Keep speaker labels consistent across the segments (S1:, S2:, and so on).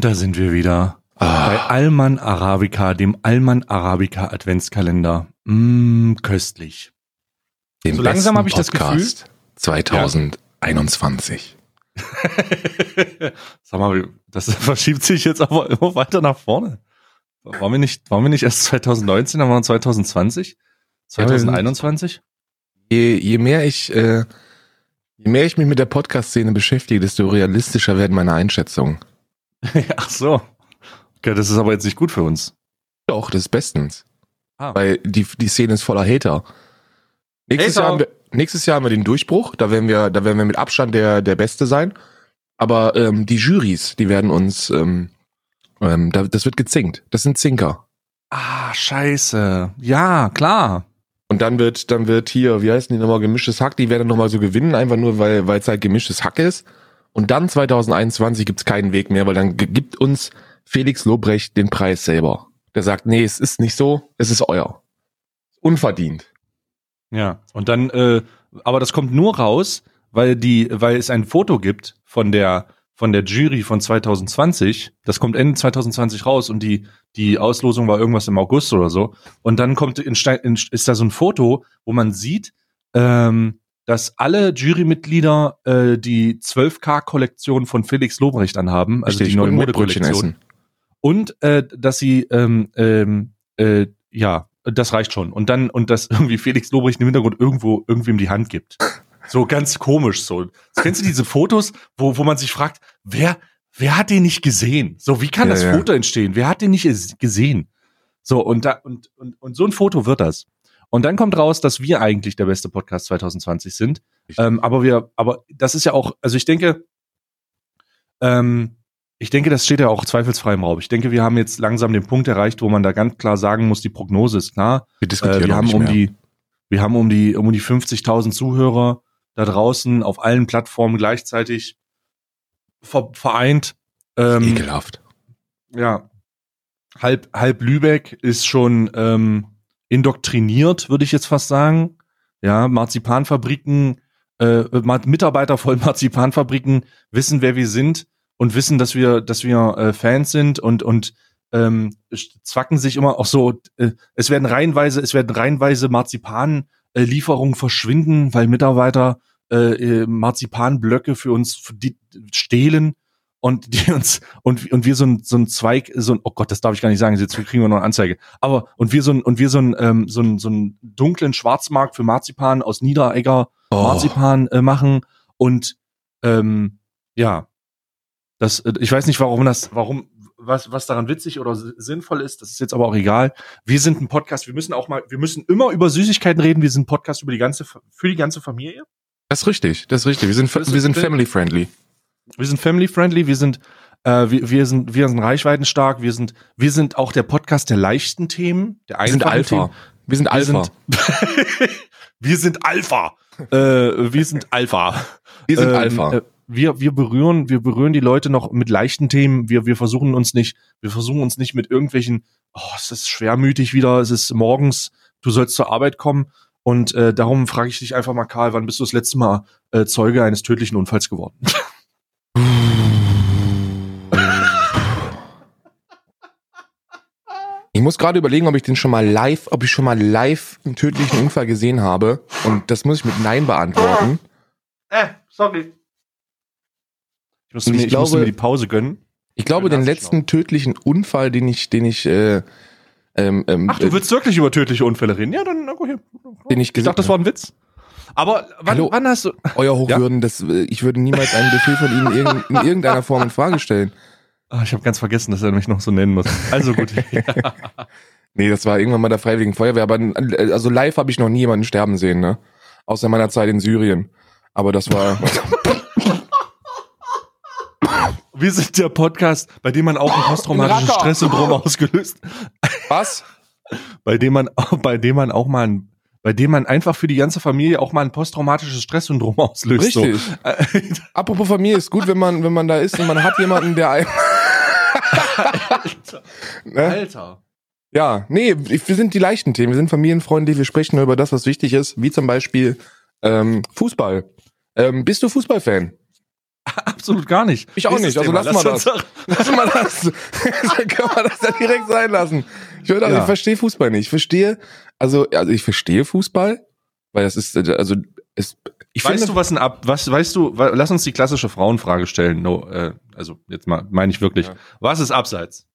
S1: Und da sind wir wieder.
S2: Ah.
S1: Bei Alman Arabica, dem Alman Arabica Adventskalender. Mm, köstlich.
S2: Dem
S1: So langsam habe ich das
S2: Podcast 2021.
S1: Sag mal, das verschiebt sich jetzt aber immer weiter nach vorne. Waren wir nicht, waren wir nicht erst 2019, dann waren wir 2020? 2021?
S2: Je, je mehr ich, äh, je mehr ich mich mit der Podcast-Szene beschäftige, desto realistischer werden meine Einschätzungen.
S1: Ach so. Okay, das ist aber jetzt nicht gut für uns.
S2: Doch, das ist bestens.
S1: Ah.
S2: Weil die, die Szene ist voller Hater. Nächstes,
S1: Hater.
S2: Jahr haben wir, nächstes Jahr haben wir den Durchbruch, da werden wir, da werden wir mit Abstand der, der Beste sein. Aber ähm, die Jurys, die werden uns, ähm, ähm, da, das wird gezinkt. Das sind Zinker.
S1: Ah, scheiße. Ja, klar.
S2: Und dann wird, dann wird hier, wie heißen die nochmal, gemischtes Hack, die werden nochmal so gewinnen, einfach nur, weil weil es halt gemischtes Hack ist. Und dann 2021 gibt's keinen Weg mehr, weil dann gibt uns Felix Lobrecht den Preis selber. Der sagt, nee, es ist nicht so, es ist euer. Unverdient.
S1: Ja. Und dann, äh, aber das kommt nur raus, weil die, weil es ein Foto gibt von der, von der Jury von 2020. Das kommt Ende 2020 raus und die, die Auslosung war irgendwas im August oder so. Und dann kommt in, ist da so ein Foto, wo man sieht, ähm, dass alle Jurymitglieder äh, die 12K-Kollektion von Felix Lobrecht anhaben, also
S2: Richtig,
S1: die neue Modekollektion. Und äh, dass sie, ähm, ähm, äh, ja, das reicht schon. Und dann, und dass irgendwie Felix Lobrecht im Hintergrund irgendwo irgendwem die Hand gibt. So ganz komisch so. Kennst du diese Fotos, wo, wo man sich fragt, wer, wer hat den nicht gesehen? So, wie kann
S2: Ja,
S1: das
S2: ja.
S1: Foto entstehen? Wer hat den nicht ges- gesehen? So, und da, und, und, und so ein Foto wird das. Und dann kommt raus, dass wir eigentlich der beste Podcast 2020 sind. Ähm, aber wir, aber das ist ja auch, also ich denke, ähm, ich denke, das steht ja auch zweifelsfrei im Raum. Ich denke, wir haben jetzt langsam den Punkt erreicht, wo man da ganz klar sagen muss, die Prognose ist klar.
S2: Wir diskutieren
S1: Äh, wir
S2: auch
S1: haben
S2: nicht
S1: um
S2: mehr.
S1: die, wir haben um die, um die 50.000 Zuhörer da draußen auf allen Plattformen gleichzeitig ver vereint. Ähm,
S2: Ekelhaft.
S1: ja, halb, halb Lübeck ist schon ähm, indoktriniert, würde ich jetzt fast sagen. Ja, Marzipanfabriken, äh, Ma- Mitarbeiter von Marzipanfabriken wissen, wer wir sind und wissen, dass wir, dass wir äh, Fans sind und und ähm, zwacken sich immer auch so. Äh, es werden reihenweise, es werden reihenweise Marzipanlieferungen verschwinden, weil Mitarbeiter äh, äh, Marzipanblöcke für uns stehlen und die uns und und wir so ein so ein Zweig so ein oh Gott das darf ich gar nicht sagen jetzt kriegen wir noch eine Anzeige aber und wir so ein und wir so ein ähm, so ein so einen dunklen Schwarzmarkt für Marzipan aus Niederegger
S2: Oh.
S1: Marzipan äh, machen und ähm, ja das äh, ich weiß nicht warum das warum was was daran witzig oder si- sinnvoll ist das ist jetzt aber auch egal wir sind ein Podcast wir müssen auch mal wir müssen immer über Süßigkeiten reden wir sind ein Podcast über die ganze für die ganze Familie
S2: Das ist richtig, das ist richtig. Wir sind, wir sind family friendly.
S1: Wir sind family friendly, wir sind äh, wir, wir sind wir sind reichweitenstark, wir sind wir sind auch der Podcast der leichten Themen, der
S2: Wir sind
S1: einfachen
S2: Alpha.
S1: Themen.
S2: Wir sind
S1: Wir
S2: Alpha.
S1: wir sind Alpha. äh, wir sind Alpha.
S2: Wir sind
S1: Ähm,
S2: Alpha.
S1: äh, wir, wir berühren, wir berühren die Leute noch mit leichten Themen. Wir, wir versuchen uns nicht, wir versuchen uns nicht mit irgendwelchen, oh, es ist schwermütig wieder, es ist morgens, du sollst zur Arbeit kommen. Und äh, darum frage ich dich einfach mal, Karl, wann bist du das letzte Mal äh, Zeuge eines tödlichen Unfalls geworden?
S2: Ich muss gerade überlegen, ob ich den schon mal live, ob ich schon mal live einen tödlichen Unfall gesehen habe. Und das muss ich mit Nein beantworten.
S1: Äh, sorry. Ich musste, mir,
S2: ich
S1: ich musste mir die Pause gönnen.
S2: Ich glaube, den letzten tödlichen Unfall, den ich, den ich, äh, ähm, ähm,
S1: Ach, du willst wirklich über tödliche Unfälle reden? Ja, dann na, go hier.
S2: Den ich
S1: ich dachte, das war ein Witz. Aber wann,
S2: Hallo?
S1: wann hast du.
S2: Euer Hochwürden, das, äh, ich würde niemals einen Befehl von Ihnen in irgendeiner Form in Frage stellen.
S1: Ah, ich habe ganz vergessen, dass er mich noch so nennen muss. Also gut.
S2: Nee, das war irgendwann mal der Freiwilligen Feuerwehr, aber also live habe ich noch nie jemanden sterben sehen, ne? Außer meiner Zeit in Syrien. Aber das war.
S1: Wir sind der Podcast, bei dem man auch ein posttraumatisches
S2: Racker.
S1: Stresssyndrom ausgelöst,
S2: Was?
S1: bei dem man, bei dem man auch mal ein, bei dem man einfach für die ganze Familie auch mal ein posttraumatisches Stresssyndrom auslöst.
S2: Richtig.
S1: So. Äh,
S2: Apropos Familie, ist gut, wenn man, wenn man da ist und man hat jemanden, der einem. ne?
S1: Alter.
S2: Ja, nee, wir sind die leichten Themen. Wir sind familienfreundlich, wir sprechen nur über das, was wichtig ist, wie zum Beispiel ähm, Fußball. Ähm, bist du Fußballfan?
S1: absolut gar nicht.
S2: Ich auch
S1: Nächstes
S2: nicht, also
S1: Thema.
S2: lass mal
S1: uns
S2: das. Lass mal das. Dann können wir das da direkt sein lassen. Ich, würde, also
S1: Ja.
S2: ich verstehe Fußball nicht. Ich verstehe, also, also ich verstehe Fußball, weil das ist, also, es, ich
S1: weißt
S2: finde,
S1: du, was ein Ab, was, weißt du, lass uns die klassische Frauenfrage stellen. No, äh, also, jetzt mal, meine ich wirklich.
S2: Ja.
S1: Was ist Abseits?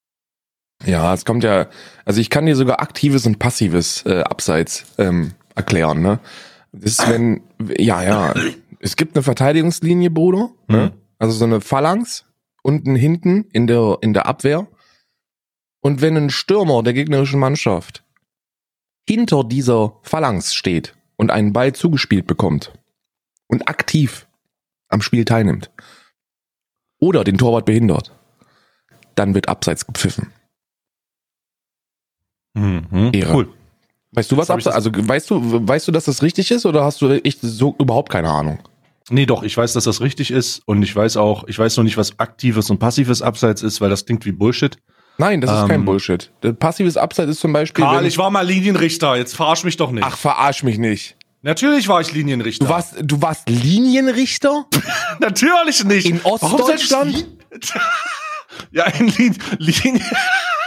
S2: ja, es kommt ja, also ich kann dir sogar aktives und passives äh, Abseits ähm, erklären, ne? Das ist, wenn, ja, ja, es gibt eine Verteidigungslinie, Bruder, ne?
S1: Mhm.
S2: also so eine Phalanx unten hinten in der, in der Abwehr. Und wenn ein Stürmer der gegnerischen Mannschaft hinter dieser Phalanx steht und einen Ball zugespielt bekommt und aktiv am Spiel teilnimmt oder den Torwart behindert, dann wird Abseits gepfiffen.
S1: Mhm.
S2: Ehre.
S1: Cool.
S2: Weißt du was Abseits? Also weißt du, weißt du, dass das richtig ist oder hast du echt so überhaupt keine Ahnung?
S1: Nee, doch, ich weiß, dass das richtig ist und ich weiß auch, ich weiß noch nicht, was aktives und passives Abseits ist, weil das klingt wie Bullshit.
S2: Nein, das ist
S1: Ähm.
S2: kein Bullshit. Passives Abseits ist zum Beispiel.
S1: Karl, ich war mal Linienrichter, jetzt verarsch mich doch nicht.
S2: Ach, verarsch mich nicht.
S1: Natürlich war ich Linienrichter.
S2: Du warst, du warst Linienrichter?
S1: Natürlich nicht.
S2: In Ostdeutschland?
S1: Ja, in Lin Linien.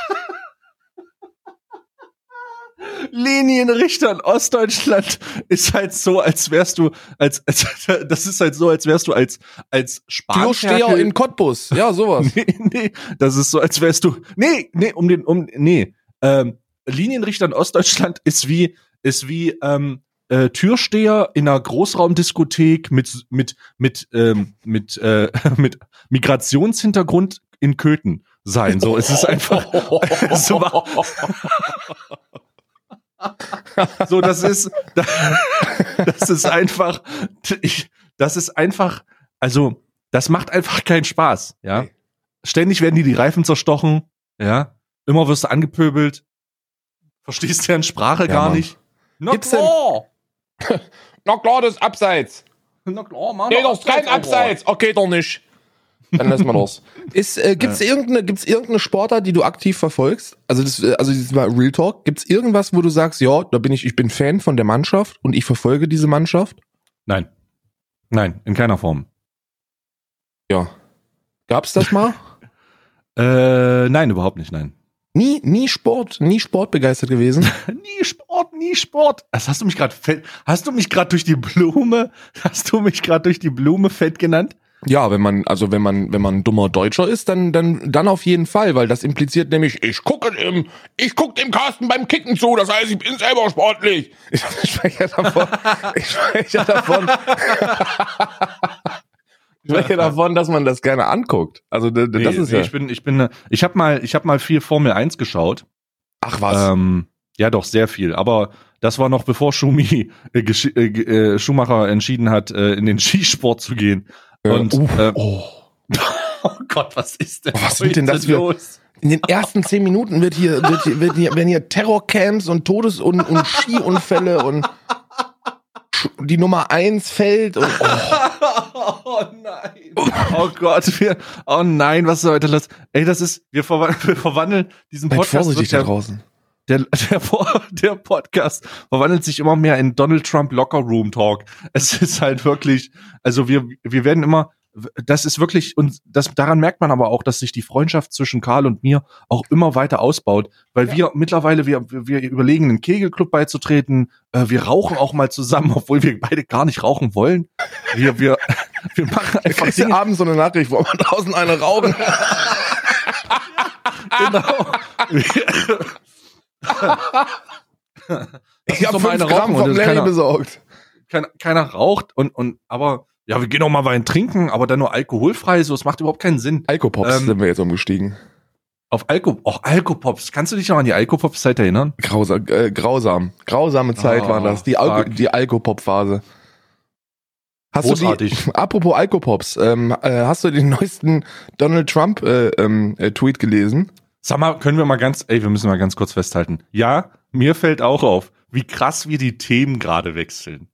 S1: Linienrichter in Ostdeutschland ist halt so, als wärst du, als, als das ist halt so, als wärst du als, als
S2: Türsteher
S1: Spanferkel-
S2: in Cottbus. Ja, sowas.
S1: Nee, nee, das ist so, als wärst du. Nee, nee, um den, um, nee. Ähm, Linienrichter in Ostdeutschland ist wie, ist wie ähm, äh, Türsteher in einer Großraumdiskothek mit, mit, mit, ähm, mit, äh, mit Migrationshintergrund in Köthen sein. So, es ist einfach. es war, so, das ist, das ist einfach, ich, das ist einfach, also, das macht einfach keinen Spaß, ja.
S2: Nee.
S1: Ständig werden dir die Reifen zerstochen, ja. Immer wirst du angepöbelt. Verstehst deren Sprache
S2: Ja,
S1: gar
S2: Mann.
S1: nicht. Na
S2: Gibt's denn-
S1: klar.
S2: Na klar, das ist Abseits.
S1: Na klar, Mann.
S2: Nee, das ist kein Abseits. Okay, doch nicht. Dann lassen wir das. Ist, äh, gibt's irgendeine, gibt's irgendeine Sportart, die du aktiv verfolgst? Also das, äh, also dieses Mal Real Talk. Gibt's irgendwas, wo du sagst, ja, da bin ich, ich bin Fan von der Mannschaft und ich verfolge diese Mannschaft?
S1: Nein. Nein, in keiner Form.
S2: Ja. Gab's das mal?
S1: Äh, nein, überhaupt nicht, nein.
S2: nie, nie Sport, nie sportbegeistert gewesen.
S1: Nie Sport, nie Sport. Das hast du mich gerade fett, hast du mich gerade durch die Blume, hast du mich gerade durch die Blume fett genannt?
S2: Ja, wenn man, also wenn man, wenn man ein dummer Deutscher ist, dann, dann, dann auf jeden Fall, weil das impliziert nämlich, ich gucke dem, ich gucke dem Carsten beim Kicken zu, das heißt, ich bin selber sportlich. Ich spreche ja davon, ich spreche davon, ich spreche davon, dass man das gerne anguckt. Also, das
S1: Nee,
S2: ist
S1: nee,
S2: ja,
S1: ich bin, ich bin, ich habe mal, ich habe mal viel Formel 1 geschaut.
S2: ach was.
S1: Ähm, ja, doch sehr viel. Aber das war noch bevor Schumi, äh, äh, äh, Schumacher entschieden hat, äh, in den Skisport zu gehen.
S2: Äh,
S1: Und
S2: uh, oh.
S1: oh Gott, was ist denn?
S2: Was sind denn das für-
S1: los?
S2: In den ersten zehn Minuten wird hier, wird hier, wird hier, werden hier Terrorcamps und Todes- und, und Skiunfälle und die Nummer eins fällt und oh.
S1: Oh nein. Oh Gott, wir, oh nein, was ist heute los? Ey, das ist, wir, verwa wir verwandeln diesen
S2: Seid
S1: Podcast.
S2: vorsichtig
S1: wird
S2: da draußen.
S1: Der, der, der, Podcast verwandelt sich immer mehr in Donald Trump Locker Room Talk. Es ist halt wirklich, also wir, wir werden immer, das ist wirklich, und das, daran merkt man aber auch, dass sich die Freundschaft zwischen Karl und mir auch immer weiter ausbaut, weil wir mittlerweile, wir, wir überlegen, einen Kegelclub beizutreten, äh, wir rauchen auch mal zusammen, obwohl wir beide gar nicht rauchen wollen. Wir, wir, wir machen einfach Dinge,
S2: abends so eine Nachricht, wollen wir draußen eine rauchen?
S1: genau.
S2: Ich habe fünf Gramm vom Larry
S1: keiner-
S2: besorgt.
S1: keiner, keiner raucht und, und, aber, ja, wir gehen auch mal Wein trinken, aber dann nur alkoholfrei, so, es macht überhaupt keinen Sinn.
S2: Alkopops
S1: Ähm,
S2: sind wir jetzt umgestiegen.
S1: Auf Alko, auch Alkopops. Kannst du dich noch an die Alkopops-Zeit erinnern?
S2: Grausam, äh, grausam. Grausame Zeit
S1: Oh,
S2: war das. Die, Alko die Alkopop-Phase. Hast
S1: Großartig.
S2: du die, apropos Alkopops, ähm, äh, hast du den neuesten Donald Trump äh, ähm, äh, Tweet gelesen?
S1: Sag mal, können wir mal ganz, ey, wir müssen mal ganz kurz festhalten. Ja, mir fällt auch auf, wie krass wir die Themen gerade wechseln.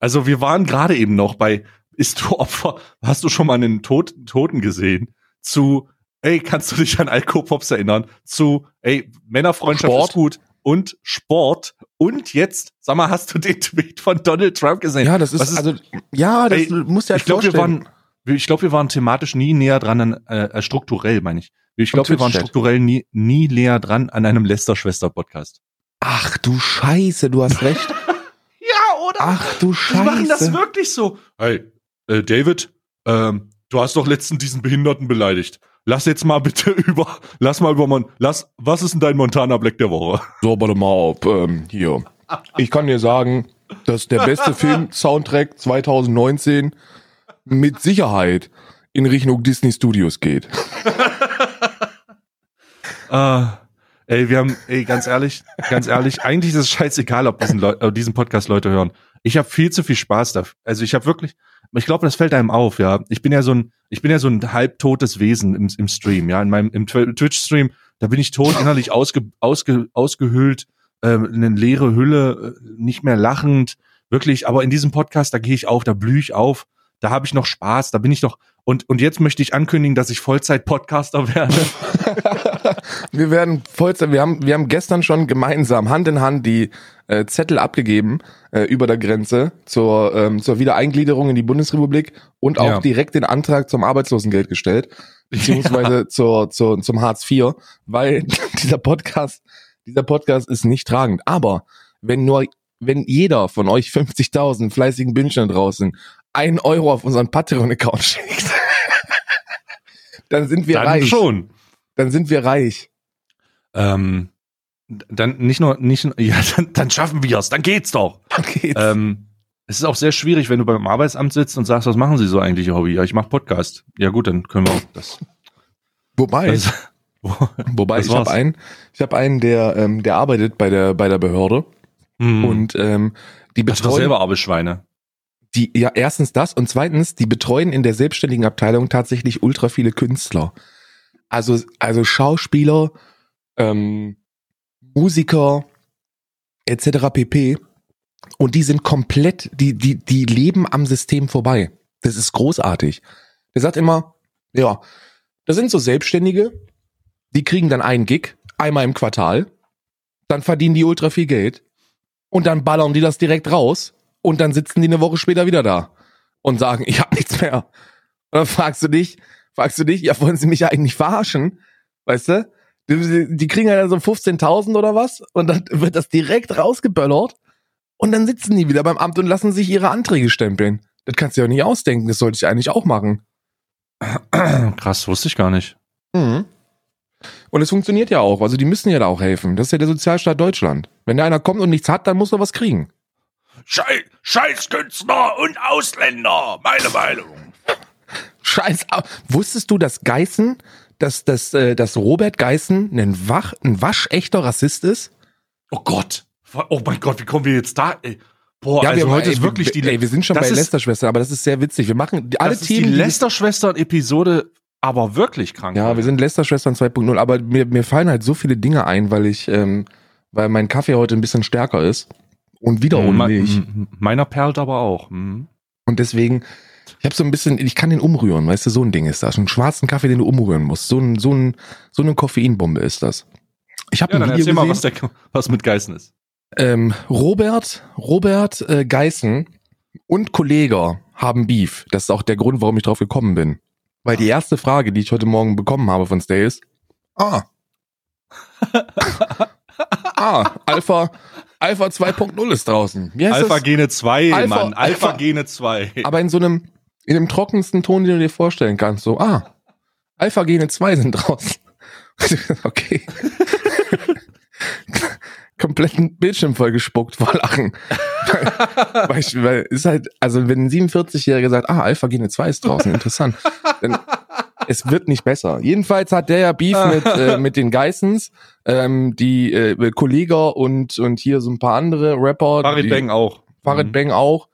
S1: Also wir waren gerade eben noch bei, ist du Opfer, hast du schon mal einen Tod, Toten gesehen? Zu, ey, kannst du dich an Alkopops erinnern? Zu, ey, Männerfreundschaft
S2: Sport.
S1: ist gut und Sport. Und jetzt, sag mal, hast du den Tweet von Donald Trump gesehen?
S2: Ja, das ist,
S1: ist
S2: also, ja, das
S1: Ey,
S2: muss ja
S1: ich glaube, wir waren, ich glaube, wir waren thematisch nie näher dran an, äh, äh, strukturell, meine ich. Ich glaube, wir waren strukturell nie, nie näher dran an einem Lester-Schwester-Podcast.
S2: Ach du Scheiße, du hast recht.
S1: Ja, oder?
S2: Ach du
S1: Die
S2: Scheiße.
S1: machen das wirklich so. Hey, äh, David, ähm, du hast doch letztens diesen Behinderten beleidigt. Lass jetzt mal bitte über, lass mal über, Mon lass, was ist denn dein Montana Black der Woche?
S2: So, warte mal auf. Ähm, hier. Ich kann dir sagen, dass der beste Film-Soundtrack 2019 mit Sicherheit in Richtung Disney Studios geht.
S1: Äh, ey, wir haben, ey, ganz ehrlich, ganz ehrlich, eigentlich ist es scheißegal, ob diesen, Leu diesen Podcast Leute hören. Ich habe viel zu viel Spaß da. Also ich habe wirklich, ich glaube, das fällt einem auf, ja. Ich bin ja so ein, ich bin ja so ein halbtotes Wesen im, im Stream, ja. In meinem im Twi- Twitch-Stream, da bin ich tot, innerlich ausge, ausge, ausgehöhlt, äh, eine leere Hülle, äh, nicht mehr lachend, wirklich. Aber in diesem Podcast, da gehe ich auf, da blühe ich auf, da habe ich noch Spaß, da bin ich noch. Und und jetzt möchte ich ankündigen, dass ich Vollzeit-Podcaster werde.
S2: Wir werden Vollzeit, wir haben, wir haben gestern schon gemeinsam Hand in Hand die äh, Zettel abgegeben äh, über der Grenze zur, ähm, zur Wiedereingliederung in die Bundesrepublik und auch
S1: Ja.
S2: direkt den Antrag zum Arbeitslosengeld gestellt, beziehungsweise zur, zur, zum Hartz IV, weil dieser Podcast, dieser Podcast ist nicht tragend. Aber wenn nur, wenn jeder von euch 50.000 fleißigen Bündchen draußen ein Euro auf unseren Patreon-Account schickt, dann sind wir
S1: Dann
S2: reich.
S1: schon.
S2: Dann sind wir reich.
S1: Ähm, dann nicht nur, nicht, ja, dann, dann schaffen wir es, dann geht's doch.
S2: Dann geht's.
S1: Ähm, es ist auch sehr schwierig, wenn du beim Arbeitsamt sitzt und sagst, was machen Sie so eigentlich, Ihr Hobby? Ja, ich mache Podcast. Ja gut, dann können wir auch das.
S2: Wobei,
S1: das
S2: wobei
S1: das
S2: ich habe einen, ich habe einen, der, ähm, der arbeitet bei der bei der Behörde
S1: Hm.
S2: und ähm, die
S1: das
S2: betreuen
S1: selber Arbeitsschweine.
S2: die ja erstens das und zweitens die betreuen in der selbstständigen Abteilung tatsächlich ultra viele Künstler. Also also Schauspieler, ähm, Musiker etc. pp. Und die sind komplett, die die die leben am System vorbei. Das ist großartig. Der sagt immer, ja, das sind so Selbstständige, die kriegen dann einen Gig einmal im Quartal, dann verdienen die ultra viel Geld und dann ballern die das direkt raus und dann sitzen die eine Woche später wieder da und sagen, ich hab nichts mehr. Und dann fragst du dich, fragst du dich, ja, wollen sie mich eigentlich verarschen? Weißt du? Die, die kriegen ja dann so 15.000 oder was und dann wird das direkt rausgeböllert und dann sitzen die wieder beim Amt und lassen sich ihre Anträge stempeln. Das kannst du ja nicht ausdenken, das sollte ich eigentlich auch machen.
S1: Krass, wusste ich gar nicht.
S2: Mhm. Und es funktioniert ja auch. Also die müssen ja da auch helfen. Das ist ja der Sozialstaat Deutschland. Wenn da einer kommt und nichts hat, dann muss er was kriegen.
S1: Schei Scheißkünstler und Ausländer, meine Meinung.
S2: Scheiß. Wusstest du, dass Geißen, dass, dass, äh, dass Robert Geißen ein, Wach, ein waschechter Rassist ist?
S1: Oh Gott. Oh mein Gott, wie kommen wir jetzt da? Ey. Boah,
S2: Ja,
S1: also
S2: wir,
S1: heute
S2: ey,
S1: ist wirklich die,
S2: ey, wir sind schon bei
S1: ist-
S2: Lester-Schwestern, aber das ist sehr witzig. Wir machen die, alle
S1: das ist
S2: Themen.
S1: die
S2: die-
S1: Lester-Schwestern-Episode, aber wirklich krank.
S2: ja, wir sind Lester-Schwestern 2.0, aber mir, mir fallen halt so viele Dinge ein, weil ich, ähm, weil mein Kaffee heute ein bisschen stärker ist. Und wieder ohne
S1: Me-
S2: Milch.
S1: m- Meiner perlt aber auch. Mhm.
S2: Und deswegen, ich habe so ein bisschen, ich kann den umrühren, weißt du, so ein Ding ist das. Einen schwarzen Kaffee, den du umrühren musst. So, ein, so, ein, so eine Koffeinbombe ist das. Ich habe
S1: Ja,
S2: ein
S1: dann
S2: Video
S1: erzähl mal,
S2: gesehen.
S1: was, der, was mit Geißen ist.
S2: ähm, Robert, Robert äh, Geißen und Kollege haben Beef. Das ist auch der Grund, warum ich drauf gekommen bin. Weil die erste Frage, die ich heute Morgen bekommen habe von Stay ist, ah, ah, Alpha, Alpha 2.0 ist draußen.
S1: Alpha? Gene 2,
S2: Alpha-
S1: Mann. Alpha,
S2: Alpha-
S1: Gene 2.
S2: Aber in so einem, in dem trockensten Ton, den du dir vorstellen kannst. So, ah, Alpha Gene 2 sind draußen. okay. Kompletten Bildschirm voll gespuckt vor Lachen. weil, weil, ich, weil ist halt, also wenn ein 47-Jähriger sagt, ah, Alpha Gene 2 ist draußen, interessant. Dann, es wird nicht besser. Jedenfalls hat der ja Beef mit, äh, mit den Geissens, ähm, die äh, Kollega und, und hier so ein paar andere Rapper.
S1: Farid
S2: die,
S1: Bang auch.
S2: Farid
S1: Mhm.
S2: Bang auch.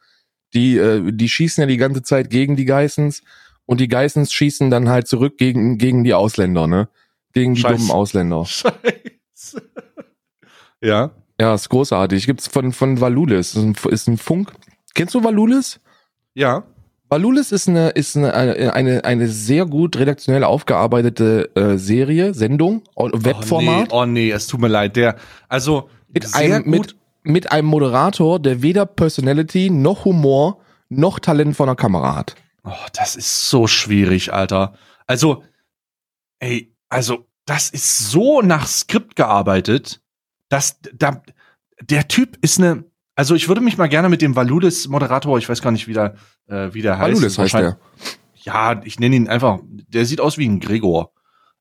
S2: Die, äh, die schießen ja die ganze Zeit gegen die Geissens und die Geissens schießen dann halt zurück gegen, gegen die Ausländer, ne? Gegen die
S1: Scheiß.
S2: dummen Ausländer.
S1: Scheiße. Ja.
S2: Ja, ist großartig. Gibt's von, von Valulis. Ist ein, ist ein Funk. Kennst du Valulis?
S1: Ja.
S2: Valulis ist eine, ist eine, eine, eine sehr gut redaktionell aufgearbeitete äh, Serie, Sendung, Webformat.
S1: Oh nee, oh nee, es tut mir leid. Der, also,
S2: mit,
S1: sehr
S2: einem,
S1: gut.
S2: mit, mit einem Moderator, der weder Personality noch Humor noch Talent vor der Kamera hat.
S1: Oh, das ist so schwierig, Alter. Also, ey, also, das ist so nach Skript gearbeitet, dass da, der Typ ist eine, also ich würde mich mal gerne mit dem Valulis Moderator, ich weiß gar nicht, wie der, äh, wie der heißt.
S2: Valulis heißt der.
S1: Ja, ich nenne ihn einfach, der sieht aus wie ein Gregor.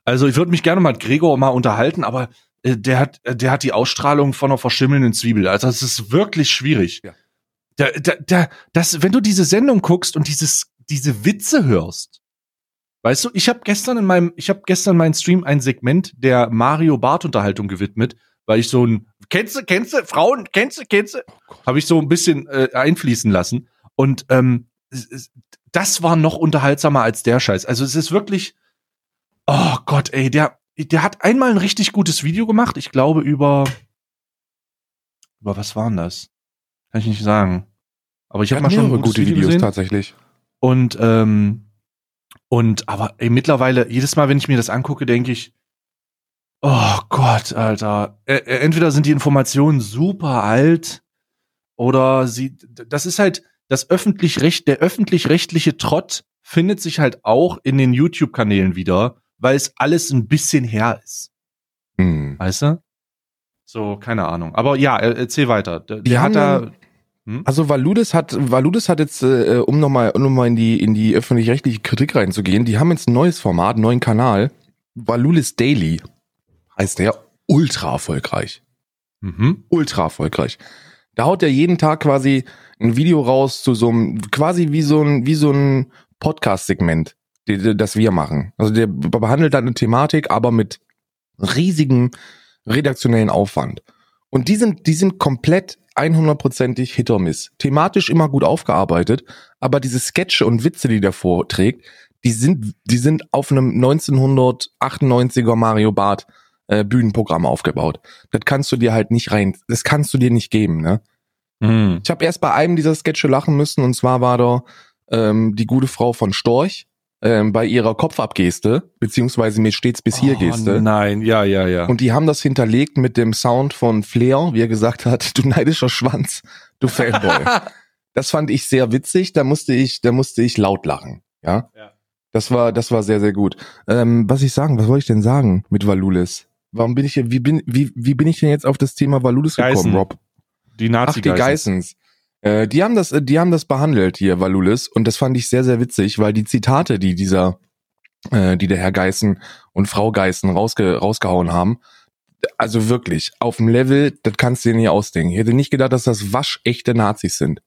S1: Also ich würde mich gerne mal mit Gregor mal unterhalten, aber der hat, äh, der hat die Ausstrahlung von einer verschimmelnden Zwiebel. Also es ist wirklich schwierig.
S2: Ja.
S1: Da, da, da, das, wenn du diese Sendung guckst und dieses, diese Witze hörst, weißt du, ich habe gestern in meinem, ich habe gestern meinen Stream ein Segment der Mario Bart Unterhaltung gewidmet, weil ich so ein, kennst du, kennst du, Frauen, kennst du, kennst du, oh habe ich so ein bisschen äh, einfließen lassen und ähm, das war noch unterhaltsamer als der Scheiß. Also es ist wirklich, oh Gott, ey, der, der hat einmal ein richtig gutes Video gemacht. Ich glaube über, über was waren das? Kann ich nicht sagen. Aber ich habe mal schon
S2: gute Video Videos gesehen. tatsächlich.
S1: Und ähm, und aber ey, mittlerweile jedes Mal, wenn ich mir das angucke, denke ich, oh Gott, Alter. Äh, entweder sind die Informationen super alt oder sie, das ist halt das öffentlich recht, der öffentlich-rechtliche Trott findet sich halt auch in den YouTube-Kanälen wieder, weil es alles ein bisschen her ist. Hm. Weißt du? So, keine Ahnung. Aber ja, erzähl weiter.
S2: Der, die hat da. Hm? Also Valudes hat, Valudes hat jetzt, äh, um nochmal um noch mal in die, in die öffentlich-rechtliche Kritik reinzugehen, die haben jetzt ein neues Format, einen neuen Kanal. Valudes Daily heißt der ultra erfolgreich. Mhm. Ultra erfolgreich. Da haut er jeden Tag quasi ein Video raus zu so einem, quasi wie so ein, wie so ein Podcast-Segment, das wir machen. Also der behandelt dann eine Thematik, aber mit riesigem redaktionellen Aufwand. Und die sind, die sind komplett 100%ig Hit or Miss. Thematisch immer gut aufgearbeitet, aber diese Sketche und Witze, die der vorträgt, die sind, die sind auf einem 1998er Mario Bart äh, Bühnenprogramm aufgebaut. Das kannst du dir halt nicht rein, das kannst du dir nicht geben, ne? Mhm. Ich habe erst bei einem dieser Sketche lachen müssen und zwar war da ähm, die gute Frau von Storch ähm, bei ihrer Kopfabgeste, beziehungsweise mir stets bis hier oh, Geste.
S1: Nein, ja, ja, ja.
S2: Und die haben das hinterlegt mit dem Sound von Flair, wie er gesagt hat, du neidischer Schwanz, du Fanboy. das fand ich sehr witzig, da musste ich, da musste ich laut lachen, ja. ja. Das war, das war sehr, sehr gut. Ähm, was ich sagen, was wollte ich denn sagen mit Valulis? Warum bin ich hier, wie bin, wie, wie bin ich denn jetzt auf das Thema Valulis gekommen, Rob?
S1: Die nazi
S2: Ach, die Geissens. Äh, die haben das, die haben das behandelt hier, Valulis, und das fand ich sehr, sehr witzig, weil die Zitate, die dieser, äh, die der Herr Geißen und Frau Geißen rausge rausgehauen haben, also wirklich, auf dem Level, das kannst du dir nicht ausdenken. Ich hätte nicht gedacht, dass das waschechte Nazis sind.